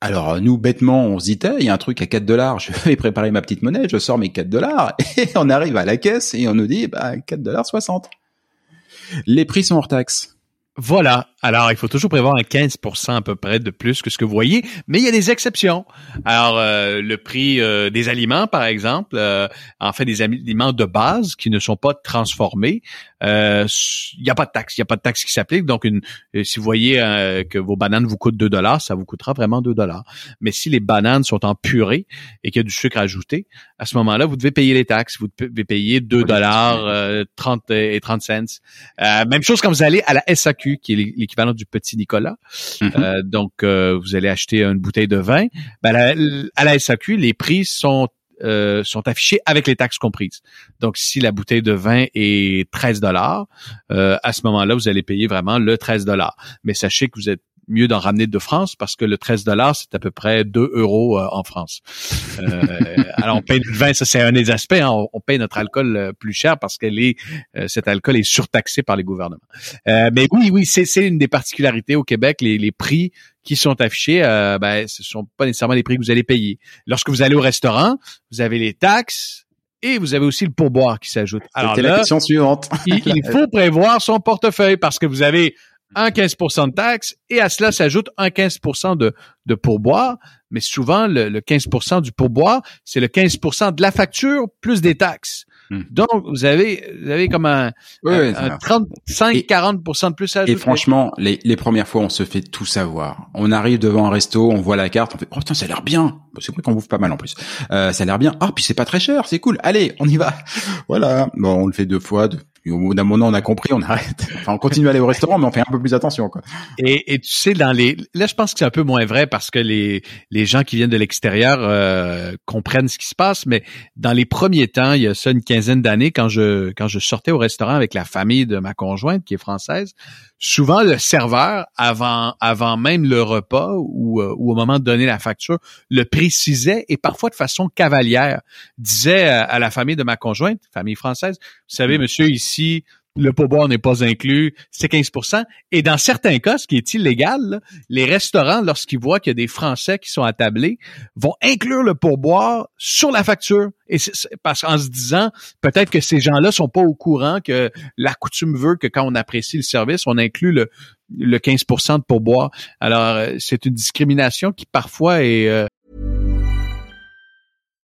Alors nous bêtement, on se dit il y a un truc à 4 dollars, je vais préparer ma petite monnaie, je sors mes 4 dollars et on arrive à la caisse et on nous dit bah 4 dollars 60. Les prix sont hors taxe. Voilà. Alors, il faut toujours prévoir un 15% à peu près de plus que ce que vous voyez, mais il y a des exceptions. Alors, euh, le prix euh, des aliments, par exemple, euh, en fait, des aliments de base qui ne sont pas transformés, il n'y a pas de taxe. Il n'y a pas de taxe qui s'applique. Donc, une, si vous voyez que vos bananes vous coûtent 2 dollars, ça vous coûtera vraiment 2 dollars. Mais si les bananes sont en purée et qu'il y a du sucre ajouté, à ce moment-là, vous devez payer les taxes. Vous devez payer 2 dollars 30 et 30 cents. même chose quand vous allez à la SAQ qui est l'équivalent du petit Nicolas. Mm-hmm. Euh, donc, euh, vous allez acheter une bouteille de vin. Ben, à la SAQ, les prix sont euh, sont affichés avec les taxes comprises. Donc, si la bouteille de vin est 13 dollars, à ce moment-là, vous allez payer vraiment le 13 dollars. Mais sachez que vous êtes mieux d'en ramener de France parce que le 13 dollars, c'est à peu près 2 euros euh, en France. Euh, alors, on paye le vin, ça c'est un des aspects. Hein, on, paye notre alcool euh, plus cher parce que est, cet alcool est surtaxé par les gouvernements. mais oui, oui, c'est une des particularités au Québec, les, les prix qui sont affichés, euh, ben, ce sont pas nécessairement les prix que vous allez payer. Lorsque vous allez au restaurant, vous avez les taxes, et vous avez aussi le pourboire qui s'ajoute. Alors la question suivante. il, faut prévoir son portefeuille parce que vous avez un 15% de taxes et à cela s'ajoute un 15 de, de pourboire. Mais souvent, le, 15% du pourboire, c'est le 15% de la facture plus des taxes. Hmm. Donc, vous avez, vous avez comme un, 35-40% de plus à ajouter. Et franchement, les, les premières fois, on se fait tout savoir. On arrive devant un resto, on voit la carte, on fait, oh tiens, ça a l'air bien. C'est vrai qu'on bouffe pas mal en plus. Euh, ça a l'air bien. Ah, puis c'est pas très cher, c'est cool. Allez, on y va. Voilà. Bon, on le fait deux fois, au bout d'un moment, on a compris, on arrête. Enfin, on continue à aller au restaurant, mais on fait un peu plus attention. Quoi. Et, et tu sais, dans les, là, je pense que c'est un peu moins vrai parce que les les gens qui viennent de l'extérieur euh, comprennent ce qui se passe. Mais dans les premiers temps, il y a ça une quinzaine d'années, quand je quand je sortais au restaurant avec la famille de ma conjointe qui est française, souvent le serveur avant avant même le repas ou, euh, ou au moment de donner la facture le précisait et parfois de façon cavalière disait à, la famille de ma conjointe famille française vous savez monsieur ici le pourboire n'est pas inclus, c'est 15 Et dans certains cas, ce qui est illégal, les restaurants, lorsqu'ils voient qu'il y a des Français qui sont attablés, vont inclure le pourboire sur la facture. Parce qu'en se disant, peut-être que ces gens-là sont pas au courant que la coutume veut que quand on apprécie le service, on inclut le, le 15 de pourboire. Alors, euh, c'est une discrimination qui parfois est... Euh...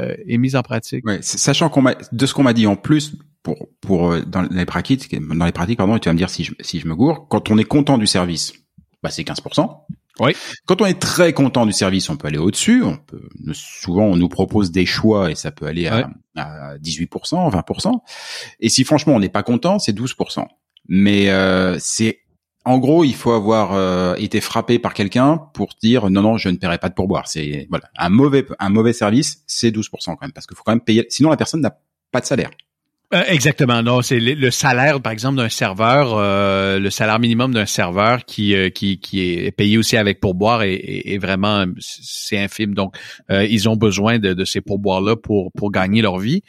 Euh, est mise en pratique. Ouais, sachant qu'on m'a, de ce qu'on m'a dit en plus, pour pour euh, dans les pratiques, dans les pratiques, pardon, et tu vas me dire si je, si je me gourre, quand on est content du service, bah c'est 15%. Oui. Quand on est très content du service, on peut aller au-dessus. On peut, souvent, on nous propose des choix et ça peut aller à, à 18%, 20%. Et si franchement on n'est pas content, c'est 12%. Mais euh, c'est en gros, il faut avoir euh, été frappé par quelqu'un pour dire non non, je ne paierai pas de pourboire. C'est voilà, un mauvais un mauvais service, c'est 12% quand même parce qu'il faut quand même payer sinon la personne n'a pas de salaire. Euh, exactement. Non, c'est le, salaire, par exemple, d'un serveur, euh, le salaire minimum d'un serveur qui, euh, qui, qui est payé aussi avec pourboire est, est, vraiment c'est infime. Donc, ils ont besoin de, de ces pourboires-là pour pour gagner leur vie.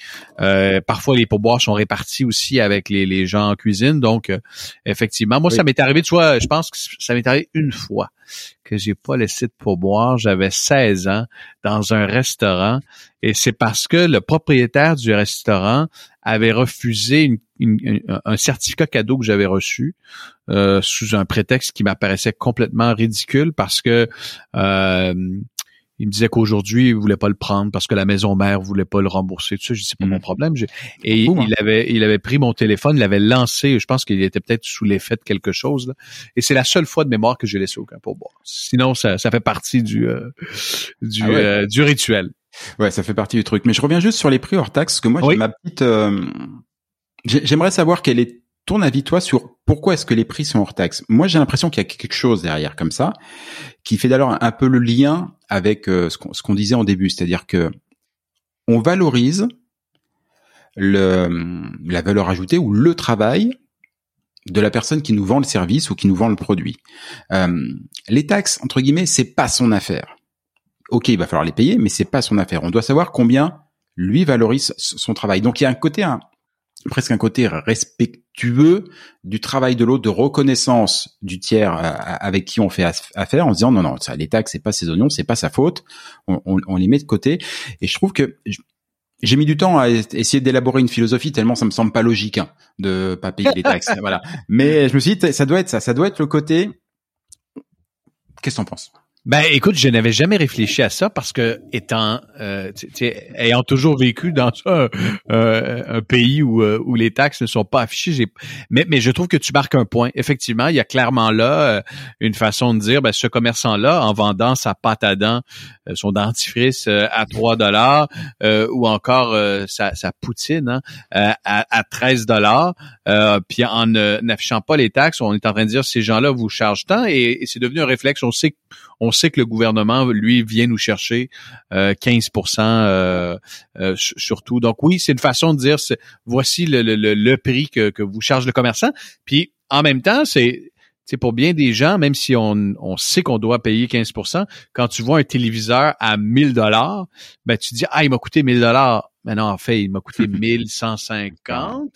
parfois, les pourboires sont répartis aussi avec les, les gens en cuisine. Donc, effectivement, moi, ça m'est arrivé. Tu vois, je pense que ça m'est arrivé une fois que j'ai pas laissé de pourboire. J'avais 16 ans dans un restaurant et c'est parce que le propriétaire du restaurant avait refusé un certificat cadeau que j'avais reçu euh, sous un prétexte qui m'apparaissait complètement ridicule parce que euh, il me disait qu'aujourd'hui, il voulait pas le prendre parce que la maison mère voulait pas le rembourser. Tout ça, je dis c'est pas mon mm. problème. Et hein. il avait, il avait pris mon téléphone, il l'avait lancé. Je pense qu'il était peut-être sous l'effet de quelque chose. Et c'est la seule fois de mémoire que j'ai laissé aucun pourboire. Sinon, ça, ça fait partie du euh, du, ah du rituel. Ouais, ça fait partie du truc. Mais je reviens juste sur les prix hors taxes, parce que moi, j'ai ma petite. Euh, j'aimerais savoir quel est ton avis, toi, sur pourquoi est-ce que les prix sont hors taxes. Moi, j'ai l'impression qu'il y a quelque chose derrière, comme ça, qui fait d'ailleurs un peu le lien avec euh, ce qu'on disait en début, c'est-à-dire que on valorise le, la valeur ajoutée ou le travail de la personne qui nous vend le service ou qui nous vend le produit. Euh, les taxes, entre guillemets, c'est pas son affaire ok, il va falloir les payer, mais c'est pas son affaire. On doit savoir combien lui valorise son travail. Donc il y a un côté, un, presque un côté respectueux du travail de l'autre, de reconnaissance du tiers euh, avec qui on fait affaire, en se disant non non, ça, les taxes c'est pas ses oignons, c'est pas sa faute, on, on, les met de côté. Et je trouve que j'ai mis du temps à essayer d'élaborer une philosophie tellement ça me semble pas logique hein, de pas payer les taxes, voilà. Mais je me suis dit ça doit être ça, ça doit être le côté. Qu'est-ce que t'en penses? Ben, écoute, je n'avais jamais réfléchi à ça parce que étant, euh, ayant toujours vécu dans un, euh, pays où, euh, où les taxes ne sont pas affichées, mais, mais je trouve que tu marques un point. Effectivement, il y a clairement là une façon de dire, ben, ce commerçant-là, en vendant sa pâte à dents, son dentifrice à 3 dollars ou encore sa, sa, poutine hein, à, à 13 dollars, puis en n'affichant pas les taxes, on est en train de dire ces gens-là vous chargent tant et, et c'est devenu un réflexe. On sait on sait que le gouvernement, lui, vient nous chercher 15% euh, euh, euh, surtout. Donc oui, c'est une façon de dire, voici le, le, le, prix que, que vous charge le commerçant. Puis en même temps, c'est c'est pour bien des gens, même si on, on sait qu'on doit payer 15% quand tu vois un téléviseur à 1000 dollars, ben tu dis ah il m'a coûté 1000 dollars. Mais non, en fait, il m'a coûté 1150.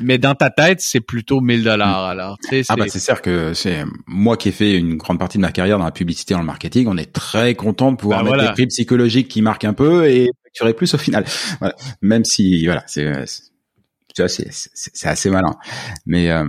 mais dans ta tête, c'est plutôt 1000 dollars. Alors, tu sais, ah bah c'est sûr que c'est moi qui ai fait une grande partie de ma carrière dans la publicité, dans le marketing. On est très content de pouvoir bah, mettre des prix psychologiques qui marquent un peu et facturer plus au final. Voilà. Même si, voilà, c'est, tu vois, c'est, c'est assez malin. Mais, euh,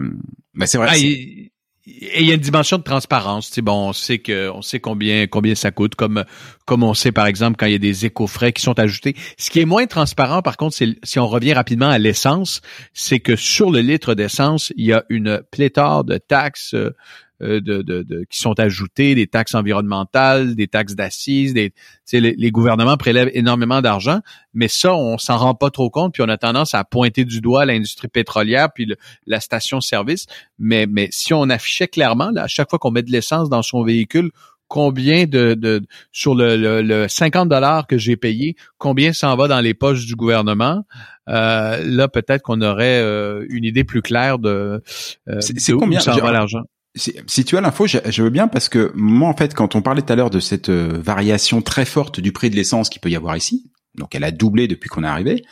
bah c'est vrai. Ah, et il y a une dimension de transparence. Tu bon, on sait que on sait combien combien ça coûte, comme comme on sait par exemple quand il y a des éco-frais qui sont ajoutés. Ce qui est moins transparent, par contre, c'est si on revient rapidement à l'essence, c'est que sur le litre d'essence, il y a une pléthore de taxes euh, de, de, de, qui sont ajoutées, des taxes environnementales, des taxes d'assises, des, les, les, gouvernements prélèvent énormément d'argent, mais ça, on s'en rend pas trop compte, puis on a tendance à pointer du doigt l'industrie pétrolière, puis la station-service. Mais, mais si on affichait clairement, là, à chaque fois qu'on met de l'essence dans son véhicule, combien de, de sur le, le, 50 dollars que j'ai payé, combien s'en va dans les poches du gouvernement? Euh, là, peut-être qu'on aurait euh, une idée plus claire de, euh, c'est combien? s'en va l'argent. Si tu as l'info, je, veux bien parce que moi, en fait, quand on parlait tout à l'heure de cette euh, variation très forte du prix de l'essence qu'il peut y avoir ici, donc elle a doublé depuis qu'on est arrivé.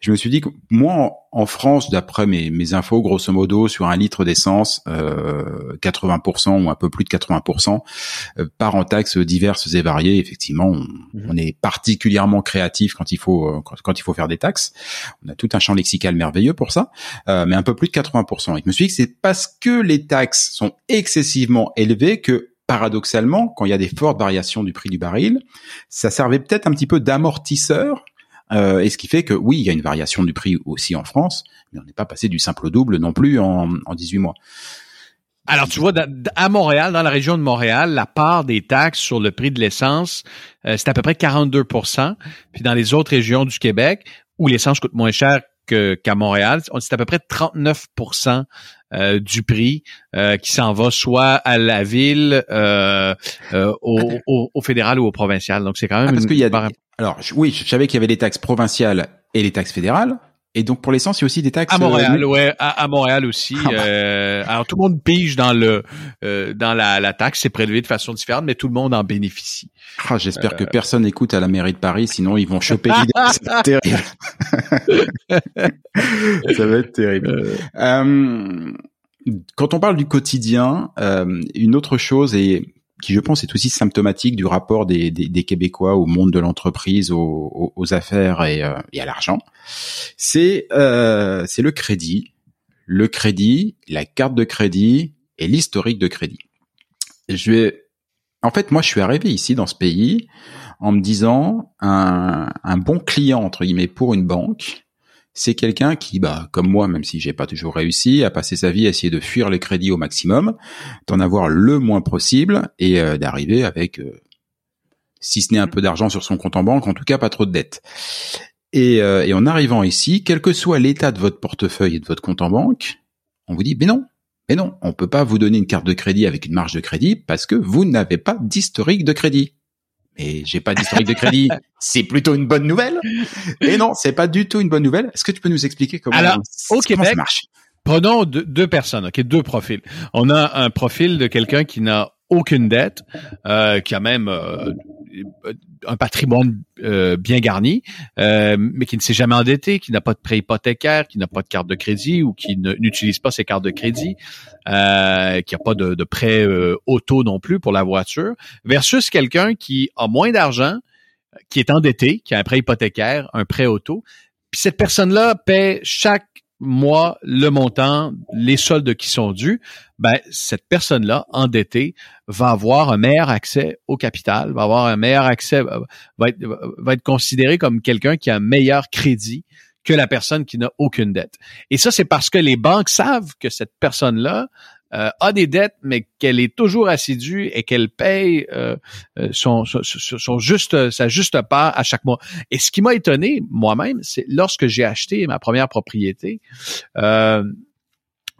Je me suis dit que moi, en France, d'après mes, mes, infos, grosso modo, sur un litre d'essence, euh, 80% ou un peu plus de 80% euh, part en taxes diverses et variées. Effectivement, on, mhm. est particulièrement créatif quand il faut euh, quand, il faut faire des taxes. On a tout un champ lexical merveilleux pour ça, euh, mais un peu plus de 80%. Et je me suis dit que c'est parce que les taxes sont excessivement élevées que paradoxalement, quand il y a des fortes variations du prix du baril, ça servait peut-être un petit peu d'amortisseur. Euh, et ce qui fait que oui, il y a une variation du prix aussi en France, mais on n'est pas passé du simple au double non plus en, en 18 mois. Alors, tu vois, à Montréal, dans la région de Montréal, la part des taxes sur le prix de l'essence, euh, c'est à peu près 42% Puis dans les autres régions du Québec, où l'essence coûte moins cher qu'à Montréal, c'est à peu près 39% euh, du prix euh, qui s'en va soit à la ville, euh, au, fédéral ou au provincial. Donc c'est quand même ah, parce qu'il y a alors oui, je savais qu'il y avait les taxes provinciales et les taxes fédérales. Et donc pour l'essence, il y a aussi des taxes. À Montréal, euh, ouais, à, à Montréal aussi. Ah bah. euh, alors tout le monde pige dans le euh, dans la, la taxe, c'est prélevé de façon différente, mais tout le monde en bénéficie. Ah, J'espère Euh. que personne écoute à la mairie de Paris, sinon ils vont choper l'idée. Ça va être terrible. Ça va être terrible. Euh, quand on parle du quotidien, euh, une autre chose et qui je pense est aussi symptomatique du rapport des, des, des Québécois au monde de l'entreprise, aux, aux- affaires et, euh, et à l'argent, c'est euh, c'est le crédit, le crédit, la carte de crédit et l'historique de crédit. Je vais, en fait, moi, je suis arrivé ici dans ce pays en me disant un, un bon client entre guillemets pour une banque, c'est quelqu'un qui, bah, comme moi, même si j'ai pas toujours réussi, a passé sa vie à essayer de fuir les crédits au maximum, d'en avoir le moins possible et euh, d'arriver avec, euh, si ce n'est un peu d'argent sur son compte en banque, en tout cas pas trop de dettes. Et, euh, et en arrivant ici, quel que soit l'état de votre portefeuille et de votre compte en banque, on vous dit, mais non, mais non, on peut pas vous donner une carte de crédit avec une marge de crédit parce que vous n'avez pas d'historique de crédit. Mais j'ai pas d'historique de crédit, c'est plutôt une bonne nouvelle. Et non, c'est pas du tout une bonne nouvelle. Est-ce que tu peux nous expliquer comment, Alors, au Québec, ça marche? Prenons deux, deux personnes, ok, deux profils. On a un profil de quelqu'un qui n'a aucune dette, euh, qui a même euh, un patrimoine euh, bien garni, euh, mais qui ne s'est jamais endetté, qui n'a pas de prêt hypothécaire, qui n'a pas de carte de crédit ou qui n'utilise pas ses cartes de crédit, euh, qui n'a pas de, de prêt euh, auto non plus pour la voiture, versus quelqu'un qui a moins d'argent, qui est endetté, qui a un prêt hypothécaire, un prêt auto, puis cette personne-là paie chaque mois le montant, les soldes qui sont dus, ben cette personne-là endettée va avoir un meilleur accès au capital, va avoir un meilleur accès, va être, va être considéré comme quelqu'un qui a un meilleur crédit que la personne qui n'a aucune dette. Et ça, c'est parce que les banques savent que cette personne-là euh, a des dettes, mais qu'elle est toujours assidue et qu'elle paye euh, euh, son, son, son- juste, sa juste part à chaque mois. Et ce qui m'a étonné moi-même, c'est lorsque j'ai acheté ma première propriété. Euh,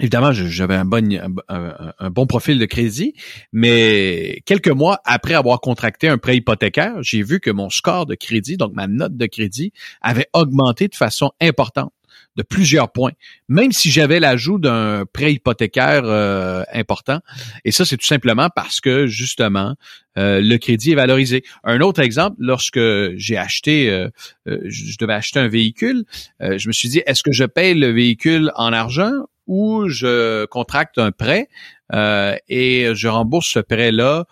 Évidemment, j'avais un bon, un- un bon profil de crédit, mais quelques mois après avoir contracté un prêt hypothécaire, j'ai vu que mon score de crédit, donc ma note de crédit, avait augmenté de façon importante, de plusieurs points, même si j'avais l'ajout d'un prêt hypothécaire euh, important. Et ça, c'est tout simplement parce que, justement, euh, le crédit est valorisé. Un autre exemple, lorsque j'ai acheté, euh, je devais acheter un véhicule, je me suis dit, est-ce que je paye le véhicule en argent ou je contracte un prêt et je rembourse ce prêt-là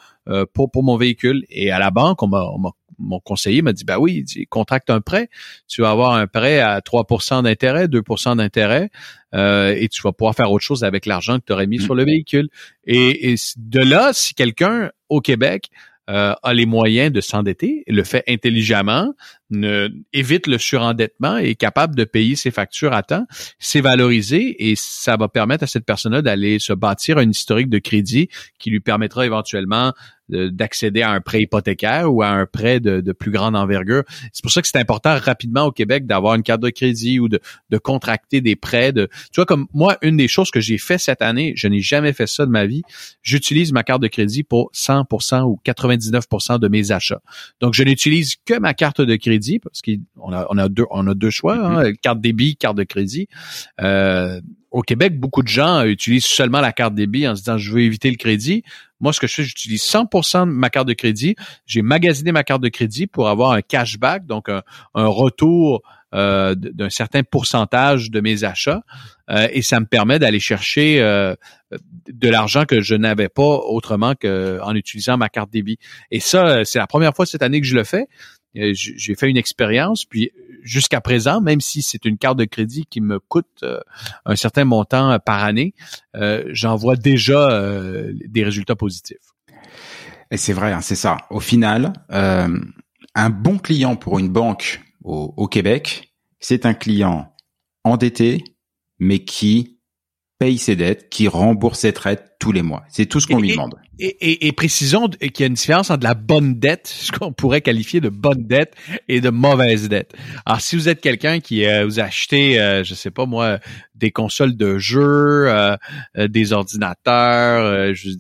pour, pour mon véhicule? Et à la banque, on m'a- mon conseiller m'a dit, bah oui, il dit, contracte un prêt, tu vas avoir un prêt à 3% d'intérêt, 2% d'intérêt, euh, et tu vas pouvoir faire autre chose avec l'argent que tu aurais mis Mm. sur le véhicule. Et, et de là, si quelqu'un au Québec euh, a les moyens de s'endetter, le fait intelligemment, ne, évite le surendettement et est capable de payer ses factures à temps, c'est valorisé et ça va permettre à cette personne-là d'aller se bâtir un historique de crédit qui lui permettra éventuellement de- d'accéder à un prêt hypothécaire ou à un prêt de, plus grande envergure. C'est pour ça que c'est important rapidement au Québec d'avoir une carte de crédit ou de, de contracter des prêts. De, tu vois, comme moi, une des choses que j'ai fait cette année, je n'ai jamais fait ça de ma vie, j'utilise ma carte de crédit pour 100% ou 99% de mes achats. Donc, je n'utilise que ma carte de crédit parce qu'on a, on a deux, on a deux choix, hein, carte débit, carte de crédit. Euh, au Québec, beaucoup de gens utilisent seulement la carte débit en se disant je veux éviter le crédit. Moi, ce que je fais, j'utilise 100% de ma carte de crédit. J'ai magasiné ma carte de crédit pour avoir un cashback, donc un, un retour euh, d'un certain pourcentage de mes achats. Euh, et ça me permet d'aller chercher euh, de l'argent que je n'avais pas autrement qu'en utilisant ma carte débit. Et ça, c'est la première fois cette année que je le fais. Euh, J'ai fait une expérience, puis jusqu'à présent, même si c'est une carte de crédit qui me coûte euh, un certain montant euh, par année, j'en vois déjà des résultats positifs. Et c'est vrai, hein, c'est ça. Au final, un bon client pour une banque au, au Québec, c'est un client endetté, mais qui paye ses dettes, qui rembourse ses traites tous les mois. C'est tout ce qu'on lui demande. Et, et, et précisons qu'il y a une différence entre la bonne dette, ce qu'on pourrait qualifier de bonne dette, et de mauvaise dette. Alors, si vous êtes quelqu'un qui euh, vous a acheté, euh, je sais pas moi, des consoles de jeux, euh, euh, des ordinateurs, je,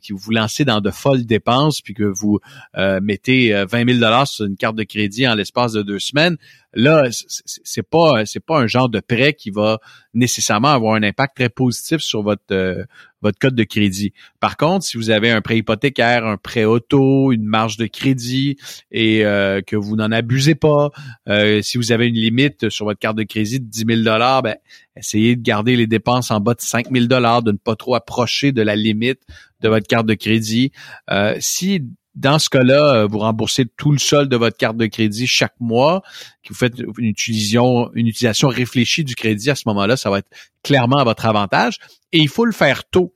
qui vous lancez dans de folles dépenses, puis que vous mettez 20 000 dollars sur une carte de crédit en l'espace de deux semaines, là, c'est pas c'est pas un genre de prêt qui va nécessairement avoir un impact très positif sur votre votre code de crédit. Par contre, si vous avez un prêt hypothécaire, un prêt auto, une marge de crédit et euh, que vous n'en abusez pas, euh, si vous avez une limite sur votre carte de crédit de 10 000 dollars, ben, essayez de garder les dépenses en bas de 5 000 dollars, de ne pas trop approcher de la limite de votre carte de crédit. Euh, si dans ce cas-là, vous remboursez tout le solde de votre carte de crédit chaque mois, que vous faites une utilisation, une utilisation réfléchie du crédit à ce moment-là, ça va être clairement à votre avantage. Et il faut le faire tôt.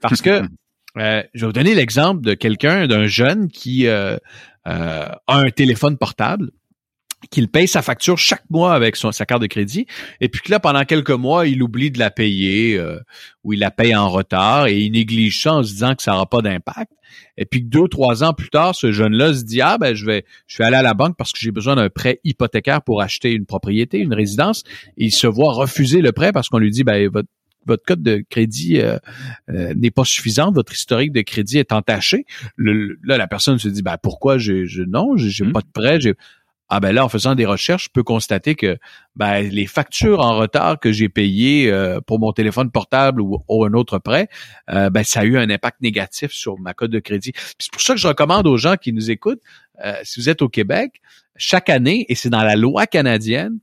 Parce que euh, je vais vous donner l'exemple de quelqu'un, d'un jeune qui euh, euh, a un téléphone portable qu'il paye sa facture chaque mois avec son, sa carte de crédit, et puis que là, pendant quelques mois, il oublie de la payer, ou il la paye en retard, et il néglige ça en se disant que ça n'aura pas d'impact. Et puis que deux, trois ans plus tard, ce jeune-là se dit, ah ben je vais, je vais aller à la banque parce que j'ai besoin d'un prêt hypothécaire pour acheter une propriété, une résidence. Et il se voit refuser le prêt parce qu'on lui dit, ben votre votre code de crédit euh, euh, n'est pas suffisant, votre historique de crédit est entaché. là, la personne se dit, ben pourquoi j'ai, je, non, j'ai mmh. pas de prêt, j'ai ah ben là, en faisant des recherches, je peux constater que ben, les factures en retard que j'ai payées euh, pour mon téléphone portable ou, un autre prêt, ben, ça a eu un impact négatif sur ma code de crédit. C'est pour ça que je recommande aux gens qui nous écoutent, si vous êtes au Québec, chaque année, et c'est dans la loi canadienne,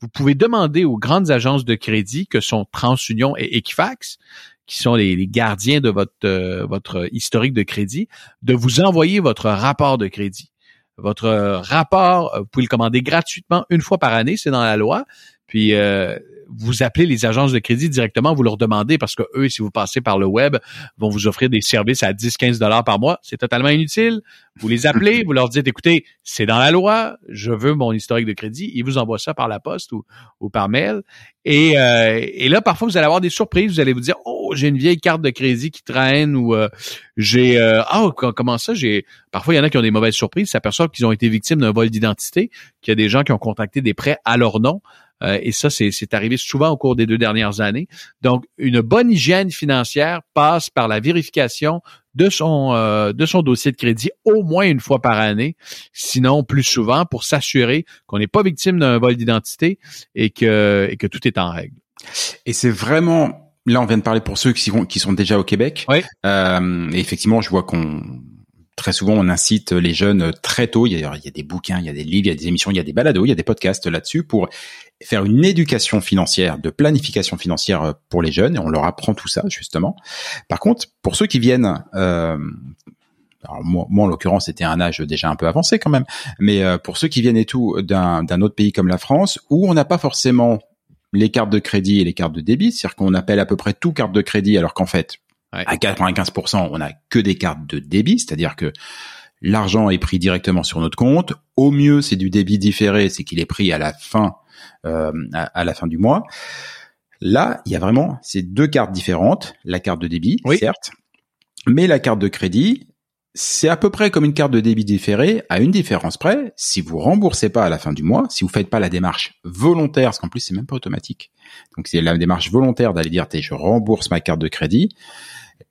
vous pouvez demander aux grandes agences de crédit que sont TransUnion et Equifax, qui sont les, gardiens de votre, euh, votre historique de crédit, de vous envoyer votre rapport de crédit. Votre rapport, euh, vous pouvez le commander gratuitement une fois par année, c'est dans la loi. Puis euh, vous appelez les agences de crédit directement, vous leur demandez parce que eux, si vous passez par le web, vont vous offrir des services à 10-15 dollars par mois. C'est totalement inutile. Vous les appelez, vous leur dites, écoutez, c'est dans la loi, je veux mon historique de crédit. Ils vous envoient ça par la poste ou, ou par mail. Et, euh, et là, parfois, vous allez avoir des surprises. Vous allez vous dire, oh, j'ai une vieille carte de crédit qui traîne ou euh, j'ai, euh, oh, comment ça, j'ai. Parfois, il y en a qui ont des mauvaises surprises, s'aperçoivent qu'ils ont été victimes d'un vol d'identité, qu'il y a des gens qui ont contacté des prêts à leur nom. Euh, et ça, c'est arrivé souvent au cours des deux dernières années. Donc, une bonne hygiène financière passe par la vérification de son euh, de son dossier de crédit au moins une fois par année, sinon plus souvent, pour s'assurer qu'on n'est pas victime d'un vol d'identité et que et que tout est en règle. Et c'est vraiment là, on vient de parler pour ceux qui sont, qui sont déjà au Québec. Oui. Euh, et effectivement, je vois qu'on très souvent, on incite les jeunes très tôt. Il y, a, des bouquins, il y a des livres, il y a des émissions, il y a des balados, il y a des podcasts là-dessus pour faire une éducation financière, de planification financière pour les jeunes. Et on leur apprend tout ça justement. Par contre, pour ceux qui viennent euh, moi, en l'occurrence, c'était un âge déjà un peu avancé quand même. Mais euh, pour ceux qui viennent et tout d'un autre pays comme la France, où on n'a pas forcément les cartes de crédit et les cartes de débit, c'est-à-dire qu'on appelle à peu près tout carte de crédit, alors qu'en fait, à 95%, on n'a que des cartes de débit, c'est-à-dire que l'argent est pris directement sur notre compte. Au mieux, c'est du débit différé, c'est qu'il est pris à la fin, euh, à, la fin du mois. Là, il y a vraiment ces deux cartes différentes, la carte de débit, certes, mais la carte de crédit, c'est à peu près comme une carte de débit différé, à une différence près. Si vous remboursez pas à la fin du mois, si vous faites pas la démarche volontaire, parce qu'en plus c'est même pas automatique, donc c'est la démarche volontaire d'aller dire, je rembourse ma carte de crédit,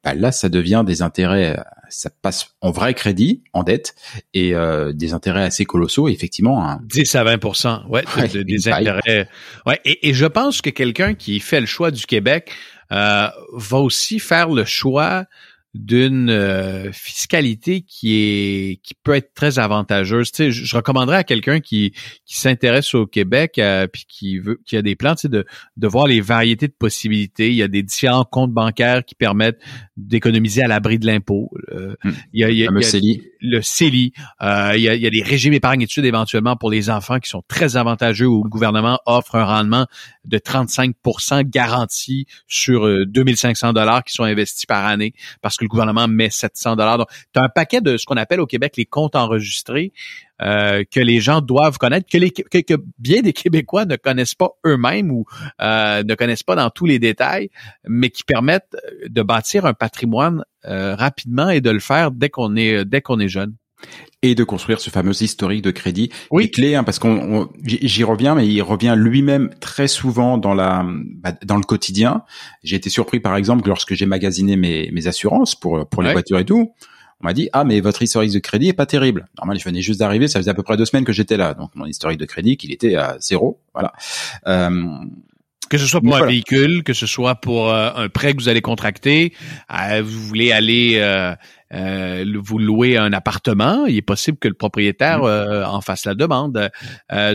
bah là, ça devient des intérêts, ça passe en vrai crédit, en dette, et euh, des intérêts assez colossaux, effectivement. 10 à 20% ouais, des intérêts. Ouais, et, et, je pense que quelqu'un qui fait le choix du Québec euh, va aussi faire le choix d'une euh, fiscalité qui est qui peut être très avantageuse. Tu sais, je, recommanderais à quelqu'un qui qui s'intéresse au Québec euh, puis qui veut qui a des plans, tu sais, de de voir les variétés de possibilités. Il y a des différents comptes bancaires qui permettent d'économiser à l'abri de l'impôt. Euh, hmm. il y a, il y a, le CELI. Le CELI. Euh, il, y a, il y a des régimes épargne études éventuellement pour les enfants qui sont très avantageux où le gouvernement offre un rendement de 35% garanti sur 2500 dollars qui sont investis par année parce que le gouvernement met 700 dollars. Tu as un paquet de ce qu'on appelle au Québec les comptes enregistrés euh, que les gens doivent connaître, que, bien des Québécois ne connaissent pas eux-mêmes ou euh, ne connaissent pas dans tous les détails, mais qui permettent de bâtir un patrimoine euh, rapidement et de le faire dès qu'on est dès qu'on est jeune et de construire ce fameux historique de crédit oui. clé hein, parce qu'on j'y reviens mais il revient lui-même très souvent dans la bah, dans le quotidien. J'ai été surpris par exemple lorsque j'ai magasiné mes, mes assurances pour pour les voitures et tout on m'a dit ah mais votre historique de crédit est pas terrible normal je venais juste d'arriver ça faisait à peu près deux semaines que j'étais là. Donc mon historique de crédit qu'il était à zéro voilà. Euh, que ce soit pour un véhicule, que ce soit pour euh, un prêt que vous allez contracter, euh, vous voulez aller euh, euh, vous louer un appartement, il est possible que le propriétaire mm. en fasse la demande.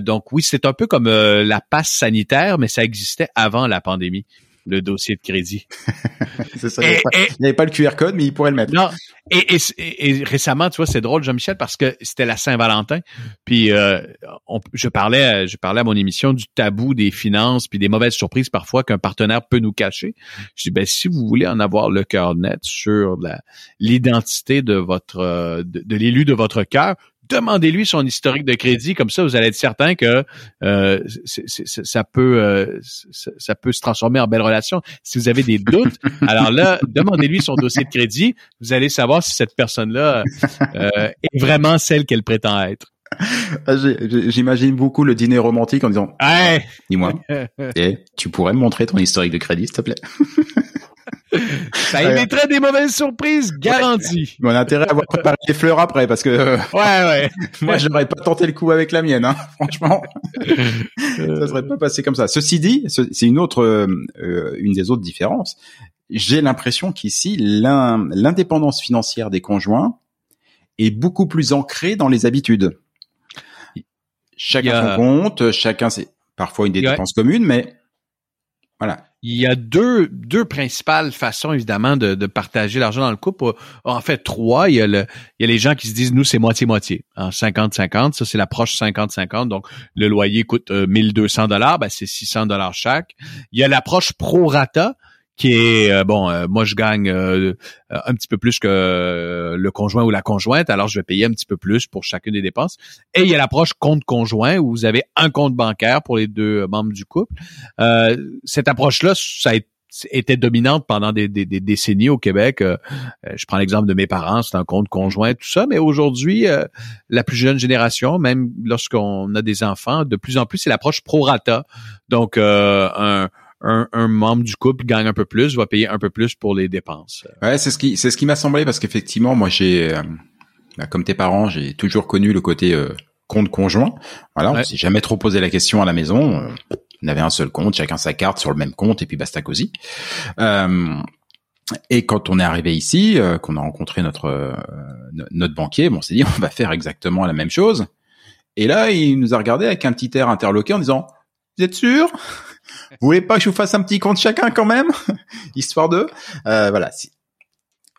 donc oui, c'est un peu comme la passe sanitaire, mais ça existait avant la pandémie le dossier de crédit. c'est ça. il n'y avait, pas le QR code, mais il pourrait le mettre. Non. Et, et, récemment, tu vois, c'est drôle, Jean-Michel, parce que c'était la Saint-Valentin. Puis euh, je parlais, je parlais à mon émission du tabou des finances, puis des mauvaises surprises parfois qu'un partenaire peut nous cacher. Je dis, ben si vous voulez en avoir le cœur net sur l'identité de votre de l'élu de votre cœur, demandez-lui son historique de crédit, comme ça vous allez être certain que euh, ça peut euh, ça peut se transformer en belle relation. Si vous avez des doutes, alors là, demandez-lui son dossier de crédit, vous allez savoir si cette personne-là euh, est vraiment celle qu'elle prétend être. Ah, j'imagine beaucoup le dîner romantique en disant hey Dis-moi, eh, tu pourrais me montrer ton historique de crédit, s'il te plaît? Ça éviterait des mauvaises surprises, garanties. Mon intérêt à avoir préparé les fleurs après, parce que ouais, ouais. moi, j'aurais pas tenté le coup avec la mienne, hein, franchement. ça serait pas passé comme ça. Ceci dit, c'est une autre, euh, une des autres différences. J'ai l'impression qu'ici, l'indépendance financière des conjoints est beaucoup plus ancrée dans les habitudes. Chacun son compte, chacun c'est parfois une des dépenses communes, mais voilà. Il y a deux, deux principales façons, évidemment, de, partager l'argent dans le couple. En fait, trois. Il y a, les gens qui se disent, nous, c'est moitié-moitié. En 50-50, ça, c'est l'approche 50-50. Donc, le loyer coûte 1200 euh, dollars, ben, c'est 600 dollars chaque. Il y a l'approche pro-rata qui est euh, bon euh, moi je gagne euh, un petit peu plus que le conjoint ou la conjointe alors je vais payer un petit peu plus pour chacune des dépenses et il y a l'approche compte conjoint où vous avez un compte bancaire pour les deux membres du couple cette approche là ça a été dominante pendant des, décennies au Québec. je prends l'exemple de mes parents, c'est un compte conjoint, tout ça, mais aujourd'hui, la plus jeune génération, même lorsqu'on a des enfants, de plus en plus, c'est l'approche pro rata. Donc, un, un, membre du couple gagne un peu plus, va payer un peu plus pour les dépenses. Ouais, c'est ce qui c'est ce qui m'a semblé parce qu'effectivement, moi j'ai euh, bah, comme tes parents, j'ai toujours connu le côté euh, compte conjoint. Voilà, on s'est jamais trop posé la question à la maison. Euh, on avait un seul compte, chacun sa carte sur le même compte et puis basta cosy. et quand on est arrivé ici, qu'on a rencontré notre notre banquier, bon, on s'est dit on va faire exactement la même chose. Et là, il nous a regardé avec un petit air interloqué en disant "Vous êtes sûr? Vous voulez pas que je vous fasse un petit compte chacun quand même, histoire de, euh, voilà.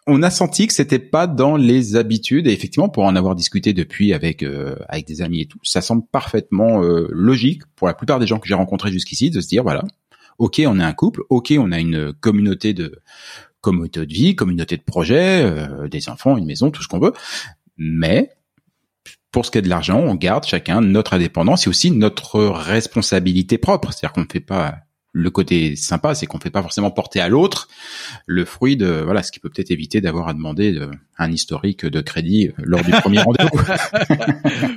On a senti que c'était pas dans les habitudes et effectivement pour en avoir discuté depuis avec euh, avec des amis et tout, ça semble parfaitement euh, logique pour la plupart des gens que j'ai rencontrés jusqu'ici de se dire voilà, ok on est un couple, ok on a une communauté de communauté de vie, communauté de projet, des enfants, une maison, tout ce qu'on veut, mais pour ce qui est de l'argent, on garde chacun notre indépendance et aussi notre responsabilité propre. C'est-à-dire qu'on ne fait pas le côté sympa, c'est qu'on ne fait pas forcément porter à l'autre le fruit de voilà ce qui peut peut-être éviter d'avoir à demander un historique de crédit lors du premier rendez-vous.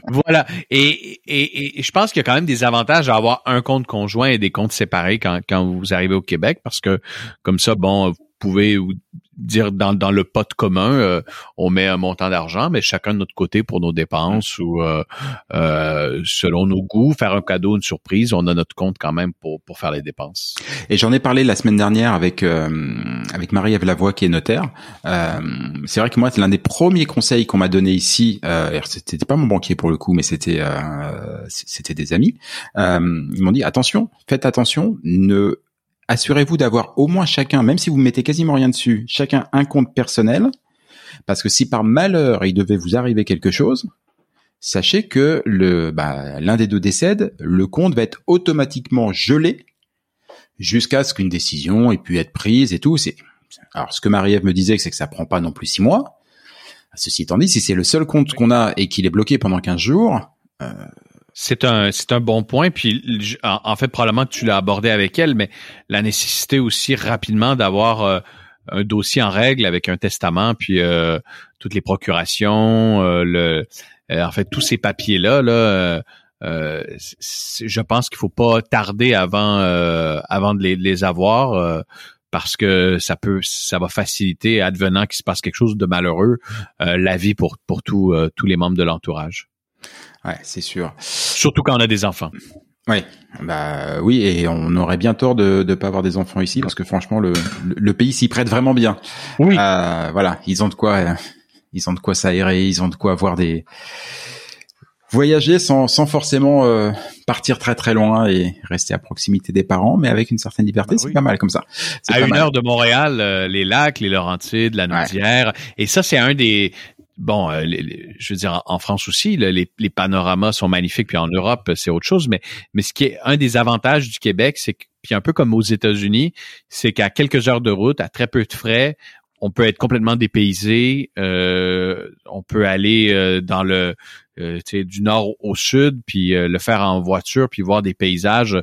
voilà. Et, et, et, je pense qu'il y a quand même des avantages à avoir un compte conjoint et des comptes séparés quand, quand vous arrivez au Québec parce que comme ça, bon, vous pouvez dire dans, dans le pot commun, euh, on met un montant d'argent, mais chacun de notre côté pour nos dépenses ou euh, euh, selon nos goûts, faire un cadeau, une surprise, on a notre compte quand même pour, pour faire les dépenses. Et j'en ai parlé la semaine dernière avec avec Marie-Ève Lavoie qui est notaire. c'est vrai que moi, c'est l'un des premiers conseils qu'on m'a donné ici. c'était pas mon banquier pour le coup, mais c'était c'était des amis. ils m'ont dit attention, faites attention, ne assurez-vous d'avoir au moins chacun, même si vous mettez quasiment rien dessus, chacun un compte personnel, parce que si par malheur il devait vous arriver quelque chose, sachez que le bah, l'un des deux décède, le compte va être automatiquement gelé jusqu'à ce qu'une décision ait pu être prise et tout. C'est alors ce que Marie-Ève me disait, c'est que ça prend pas non plus six mois. Ceci étant dit, si c'est le seul compte qu'on a et qu'il est bloqué pendant 15 jours, euh, c'est un c'est un bon point. Puis en, fait, probablement que tu l'as abordé avec elle, mais la nécessité aussi rapidement d'avoir euh, un dossier en règle avec un testament, puis euh, toutes les procurations, le en fait tous ces papiers là là. je pense qu'il faut pas tarder avant avant de les, les avoir parce que ça peut, ça va faciliter, advenant qu'il se passe quelque chose de malheureux, euh, la vie pour pour tous euh, tous les membres de l'entourage. Ouais, c'est sûr. Surtout quand on a des enfants. Oui, bah oui, et on aurait bien tort de ne pas avoir des enfants ici parce que franchement le le, pays s'y prête vraiment bien. Oui. Euh, voilà, ils ont de quoi, ils ont de quoi s'aérer, ils ont de quoi avoir des voyager sans, sans forcément euh, partir très très loin et rester à proximité des parents, mais avec une certaine liberté, bah c'est pas mal comme ça. À une heure de Montréal, euh, les lacs, les Laurentides, la Naudière, et ça c'est un des bon, euh, je veux dire en France aussi, les, panoramas sont magnifiques, puis en Europe c'est autre chose, mais mais ce qui est un des avantages du Québec, c'est que puis un peu comme aux États-Unis, c'est qu'à quelques heures de route, à très peu de frais, on peut être complètement dépaysé. Euh, on peut aller euh, dans le euh, du nord au sud, puis euh, le faire en voiture, puis voir des paysages.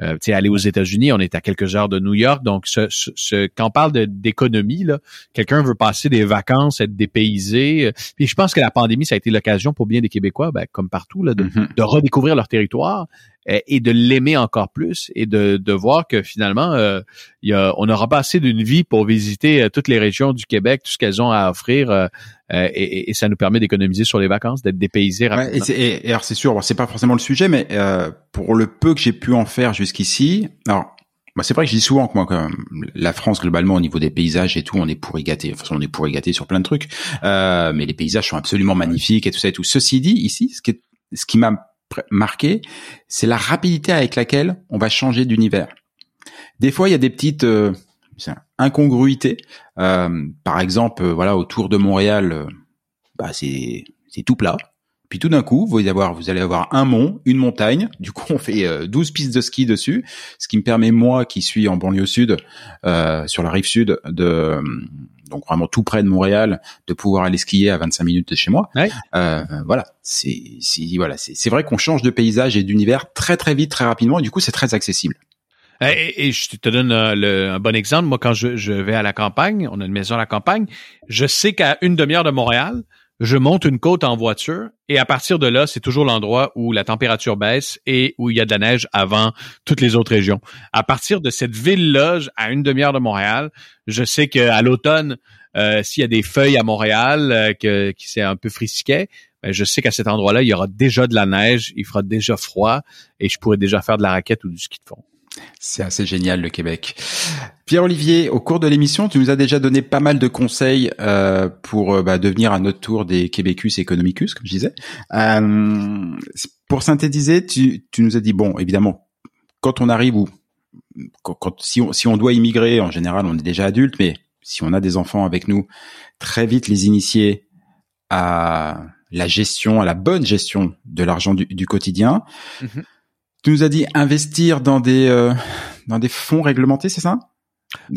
Euh, aller aux États-Unis, on est à quelques heures de New York, donc ce, ce, quand on parle d'économie, là, quelqu'un veut passer des vacances, être dépaysé. Puis je pense que la pandémie, ça a été l'occasion pour bien des Québécois, ben, comme partout, là, de, mm-hmm. de redécouvrir leur territoire et de l'aimer encore plus et de, de voir que finalement, euh, y a, on aura pas assez d'une vie pour visiter euh, toutes les régions du Québec, tout ce qu'elles ont à offrir, euh, euh, et, et, ça nous permet d'économiser sur les vacances, d'être dépaysés rapidement. et, et, alors c'est sûr, c'est pas forcément le sujet, mais pour le peu que j'ai pu en faire jusqu'ici, alors bah c'est vrai que je dis souvent que moi, quand la France globalement au niveau des paysages et tout, on est pourri gâté. Enfin, on est pourri gâté sur plein de trucs, euh, mais les paysages sont absolument magnifiques et tout ça et tout. Ceci dit, ici, ce qui, est, ce qui m'a marqué, c'est la rapidité avec laquelle on va changer d'univers. Des fois, il y a des petites euh, incongruités. Euh, par exemple, euh, voilà, autour de Montréal, bah c'est tout plat. Puis tout d'un coup, vous allez avoir, vous allez avoir un mont, une montagne. Du coup, on fait 12 pistes de ski dessus, ce qui me permet moi, qui suis en banlieue sud, sur la rive sud, de donc vraiment tout près de Montréal, de pouvoir aller skier à 25 minutes de chez moi. Euh, voilà, c'est voilà, c'est vrai qu'on change de paysage et d'univers très très vite, très rapidement, et du coup c'est très accessible. Et, je te donne euh, un bon exemple. Moi, quand je, je, vais à la campagne, on a une maison à la campagne, je sais qu'à une demi-heure de Montréal, je monte une côte en voiture et à partir de là, c'est toujours l'endroit où la température baisse et où il y a de la neige avant toutes les autres régions. À partir de cette ville-là, à une demi-heure de Montréal, je sais qu'à l'automne, euh, s'il y a des feuilles à Montréal euh, que, qui c'est un peu frisquet, ben je sais qu'à cet endroit-là, il y aura déjà de la neige, il fera déjà froid et je pourrais déjà faire de la raquette ou du ski de fond. C'est assez génial le Québec. Pierre-Olivier, au cours de l'émission, tu nous as déjà donné pas mal de conseils euh, pour euh, bah, devenir à notre tour des Québécus economicus, comme je disais. Euh, pour synthétiser, tu, tu, nous as dit bon, évidemment, quand on arrive ou quand, si, on, si on doit immigrer, en général, on est déjà adulte, mais si on a des enfants avec nous, très vite les initier à la gestion, à la bonne gestion de l'argent du, du, quotidien. Mm-hmm. Tu nous as dit investir dans des euh, dans des fonds réglementés, c'est ça?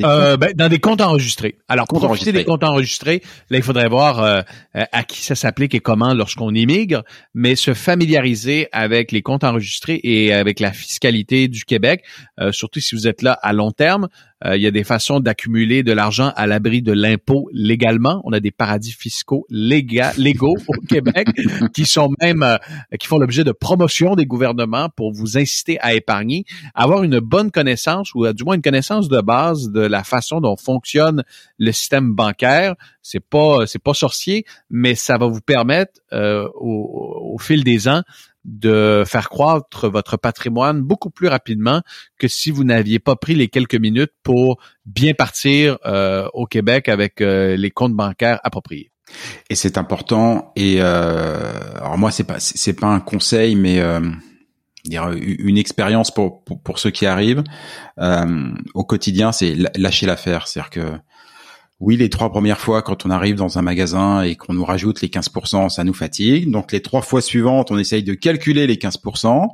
Euh, ben, dans des comptes enregistrés. Alors, pour profiter des comptes enregistrés, là, il faudrait voir euh, à qui ça s'applique et comment lorsqu'on immigre, mais se familiariser avec les comptes enregistrés et avec la fiscalité du Québec, surtout si vous êtes là à long terme. Euh, il y a des façons d'accumuler de l'argent à l'abri de l'impôt légalement. On a des paradis fiscaux légaux au Québec qui sont même euh, qui font l'objet de promotion des gouvernements pour vous inciter à épargner, avoir une bonne connaissance ou du moins une connaissance de base de la façon dont fonctionne le système bancaire. C'est pas c'est pas sorcier, mais ça va vous permettre euh, au fil des ans de faire croître votre patrimoine beaucoup plus rapidement que si vous n'aviez pas pris les quelques minutes pour bien partir euh, au Québec avec euh, les comptes bancaires appropriés. Et c'est important. Et euh, alors moi, c'est pas c'est pas un conseil, mais une expérience pour, pour, ceux qui arrivent au quotidien, c'est lâcher l'affaire. C'est-à-dire que Oui, les trois premières fois, quand on arrive dans un magasin et qu'on nous rajoute les 15%, ça nous fatigue. Donc les trois fois suivantes, on essaye de calculer les 15%.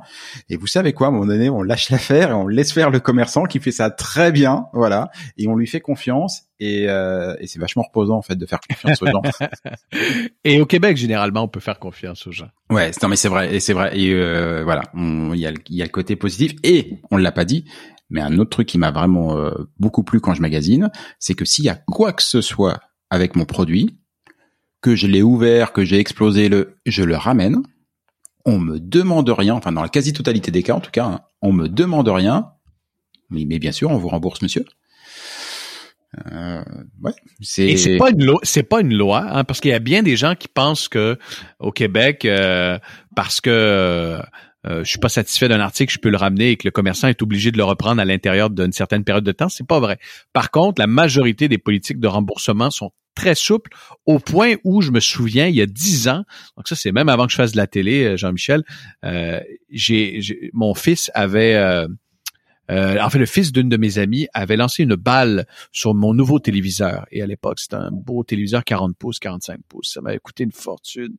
Et vous savez quoi, à un moment donné, on lâche l'affaire et on laisse faire le commerçant qui fait ça très bien, voilà. Et on lui fait confiance. Et, euh, et c'est vachement reposant en fait de faire confiance aux gens. et au Québec, généralement, on peut faire confiance aux gens. Ouais, non mais c'est vrai, et c'est vrai. Et euh, voilà, il y a, y a le côté positif. Et on l'a pas dit, mais un autre truc qui m'a vraiment euh, beaucoup plu quand je magasine, c'est que s'il y a quoi que ce soit avec mon produit, que je l'ai ouvert, que j'ai explosé le, je le ramène, on me demande rien, enfin dans la quasi-totalité des cas en tout cas, hein, on me demande rien, mais, mais bien sûr on vous rembourse monsieur. Euh, ouais, c'est. Et c'est pas une loi, c'est pas une loi, hein, parce qu'il y a bien des gens qui pensent que au Québec, euh, parce que euh, je suis pas satisfait d'un article, je peux le ramener et que le commerçant est obligé de le reprendre à l'intérieur d'une certaine période de temps, c'est pas vrai. Par contre, la majorité des politiques de remboursement sont très souples au point où je me souviens il y a dix ans, donc ça c'est même avant que je fasse de la télé, euh, Jean-Michel, euh, j'ai, mon fils avait euh, euh, en fait, le fils d'une de mes amies avait lancé une balle sur mon nouveau téléviseur. Et à l'époque, c'était un beau téléviseur 40 pouces, 45 pouces. Ça m'avait coûté une fortune.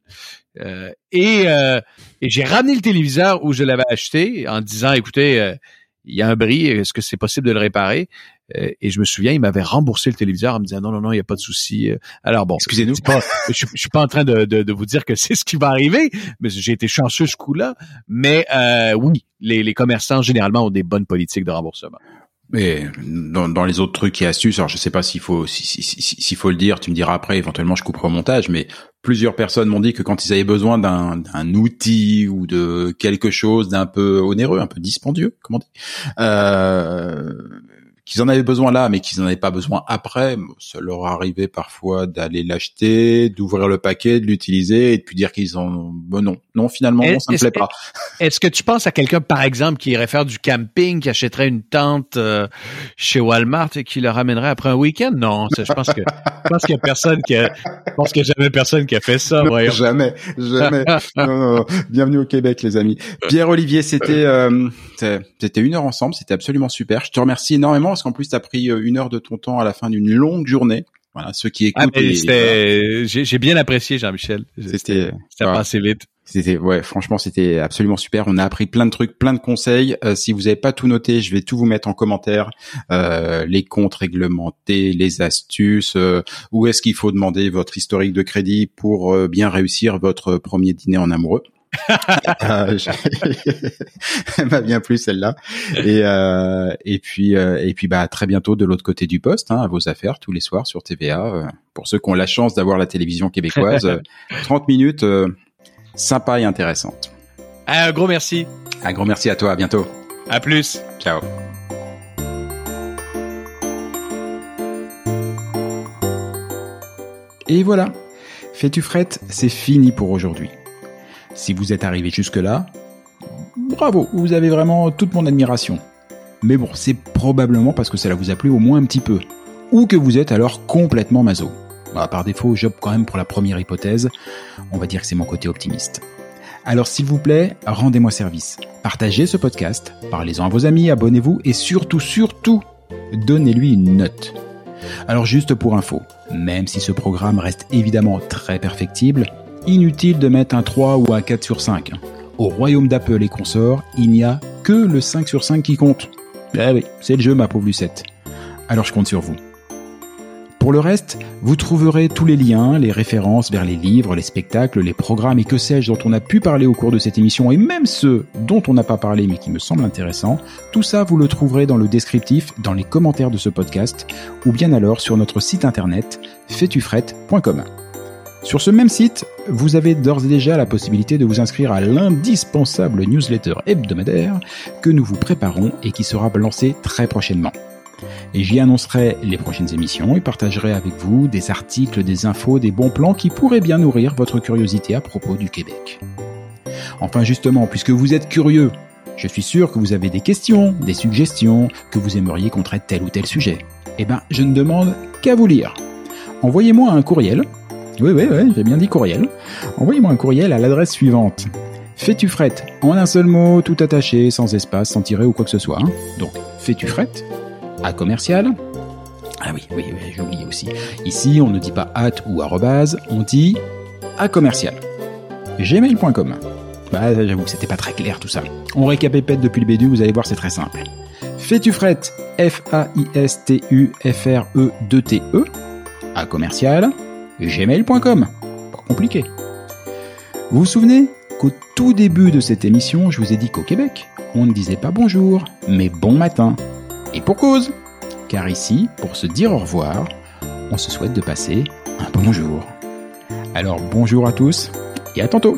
Euh, et, euh, et j'ai ramené le téléviseur où je l'avais acheté en disant, écoutez, il y a un bris, est-ce que c'est possible de le réparer? Euh, et je me souviens, il m'avait remboursé le téléviseur en me disant non, non, non, il n'y a pas de souci. Alors bon, excusez-nous, je, je, suis pas en train de, de, de vous dire que c'est ce qui va arriver, mais j'ai été chanceux ce coup-là. Mais euh, oui, les, les commerçants généralement ont des bonnes politiques de remboursement. Mais dans, dans, les autres trucs et astuces, alors je sais pas s'il faut s'il si, si, faut le dire, tu me diras après, éventuellement je couperai au montage, mais plusieurs personnes m'ont dit que quand ils avaient besoin d'un outil ou de quelque chose d'un peu onéreux, un peu dispendieux, comment on dit, euh, qu'ils en avaient besoin là, mais qu'ils n'en avaient pas besoin après, ça leur arrivait parfois d'aller l'acheter, d'ouvrir le paquet, de l'utiliser et de puis dire qu'ils en, bon, non, non, finalement, non, ça me plaît pas. Est-ce que tu penses à quelqu'un, par exemple, qui irait faire du camping, qui achèterait une tente euh, chez Walmart et qui le ramènerait après un week-end? Non, je pense que je pense qu'il y a personne qui a, je pense qu'il y a jamais personne qui a fait ça. jamais, jamais. non, non, Bienvenue au Québec, les amis. Pierre Olivier, c'était euh, c'était une heure ensemble, c'était absolument super. Je te remercie énormément parce qu'en plus, tu as pris euh, une heure de ton temps à la fin d'une longue journée. Voilà, ceux qui ah, écoutent. Ah, J'ai bien apprécié, Jean-Michel. C'était ça passé vite. C'était ouais, franchement, c'était absolument super. On a appris plein de trucs, plein de conseils. Euh, si vous n'avez pas tout noté, je vais tout vous mettre en commentaire. Euh, les comptes réglementés, les astuces, euh, où est-ce qu'il faut demander votre historique de crédit pour bien réussir votre premier dîner en amoureux. Euh, elle m'a bien plu celle-là. Et euh, et puis euh, et puis bah très bientôt de l'autre côté du poste, hein, à vos affaires tous les soirs sur TVA. Pour ceux qui ont la chance d'avoir la télévision québécoise, 30 minutes sympa et intéressante. Un gros merci. Un gros merci à toi. À bientôt. À plus. Ciao. Et voilà. Fais-tu frette, c'est fini pour aujourd'hui. Si vous êtes arrivé jusque-là, bravo, vous avez vraiment toute mon admiration. Mais bon, c'est probablement parce que cela vous a plu au moins un petit peu. Ou que vous êtes alors complètement maso. Bah, par défaut, j'opte quand même pour la première hypothèse. On va dire que c'est mon côté optimiste. Alors s'il vous plaît, rendez-moi service. Partagez ce podcast, parlez-en à vos amis, abonnez-vous et surtout, surtout, donnez-lui une note. Alors juste pour info, même si ce programme reste évidemment très perfectible, inutile de mettre un 3 ou un 4 sur 5. Au royaume d'Apple et consorts, il n'y a que le 5 sur 5 qui compte. Eh oui, c'est le jeu ma pauvre Lucette. Alors je compte sur vous. Pour le reste, vous trouverez tous les liens, les références vers les livres, les spectacles, les programmes et que sais-je dont on a pu parler au cours de cette émission et même ceux dont on n'a pas parlé mais qui me semblent intéressants. Tout ça, vous le trouverez dans le descriptif, dans les commentaires de ce podcast ou bien alors sur notre site internet fetufrette.com. Sur ce même site, vous avez d'ores et déjà la possibilité de vous inscrire à l'indispensable newsletter hebdomadaire que nous vous préparons et qui sera lancé très prochainement. Et j'y annoncerai les prochaines émissions et partagerai avec vous des articles, des infos, des bons plans qui pourraient bien nourrir votre curiosité à propos du Québec. Enfin justement, puisque vous êtes curieux, je suis sûr que vous avez des questions, des suggestions, que vous aimeriez qu'on traite tel ou tel sujet. Eh ben, je ne demande qu'à vous lire. Envoyez-moi un courriel oui, oui, oui, j'ai bien dit courriel. Envoyez-moi un courriel à l'adresse suivante. Fais-tu frette En un seul mot, tout attaché, sans espace, sans tirer ou quoi que ce soit. Hein. Donc, fais-tu frette À commercial? Ah oui, oui, j'ai oublié aussi. Ici, on ne dit pas at ou arrobase, on dit à commercial. gmail.com. Bah, j'avoue que c'était pas très clair tout ça. On récapépète depuis le B2, vous allez voir, c'est très simple. Fais-tu frette F-A-I-S-T-U-F-R-E-2-T-E, à commercial, gmail.com. Pas compliqué. Vous vous souvenez qu'au tout début de cette émission, je vous ai dit qu'au Québec, on ne disait pas bonjour, mais bon matin. Et pour cause car ici, pour se dire au revoir, on se souhaite de passer un bonjour. Alors bonjour à tous et à tantôt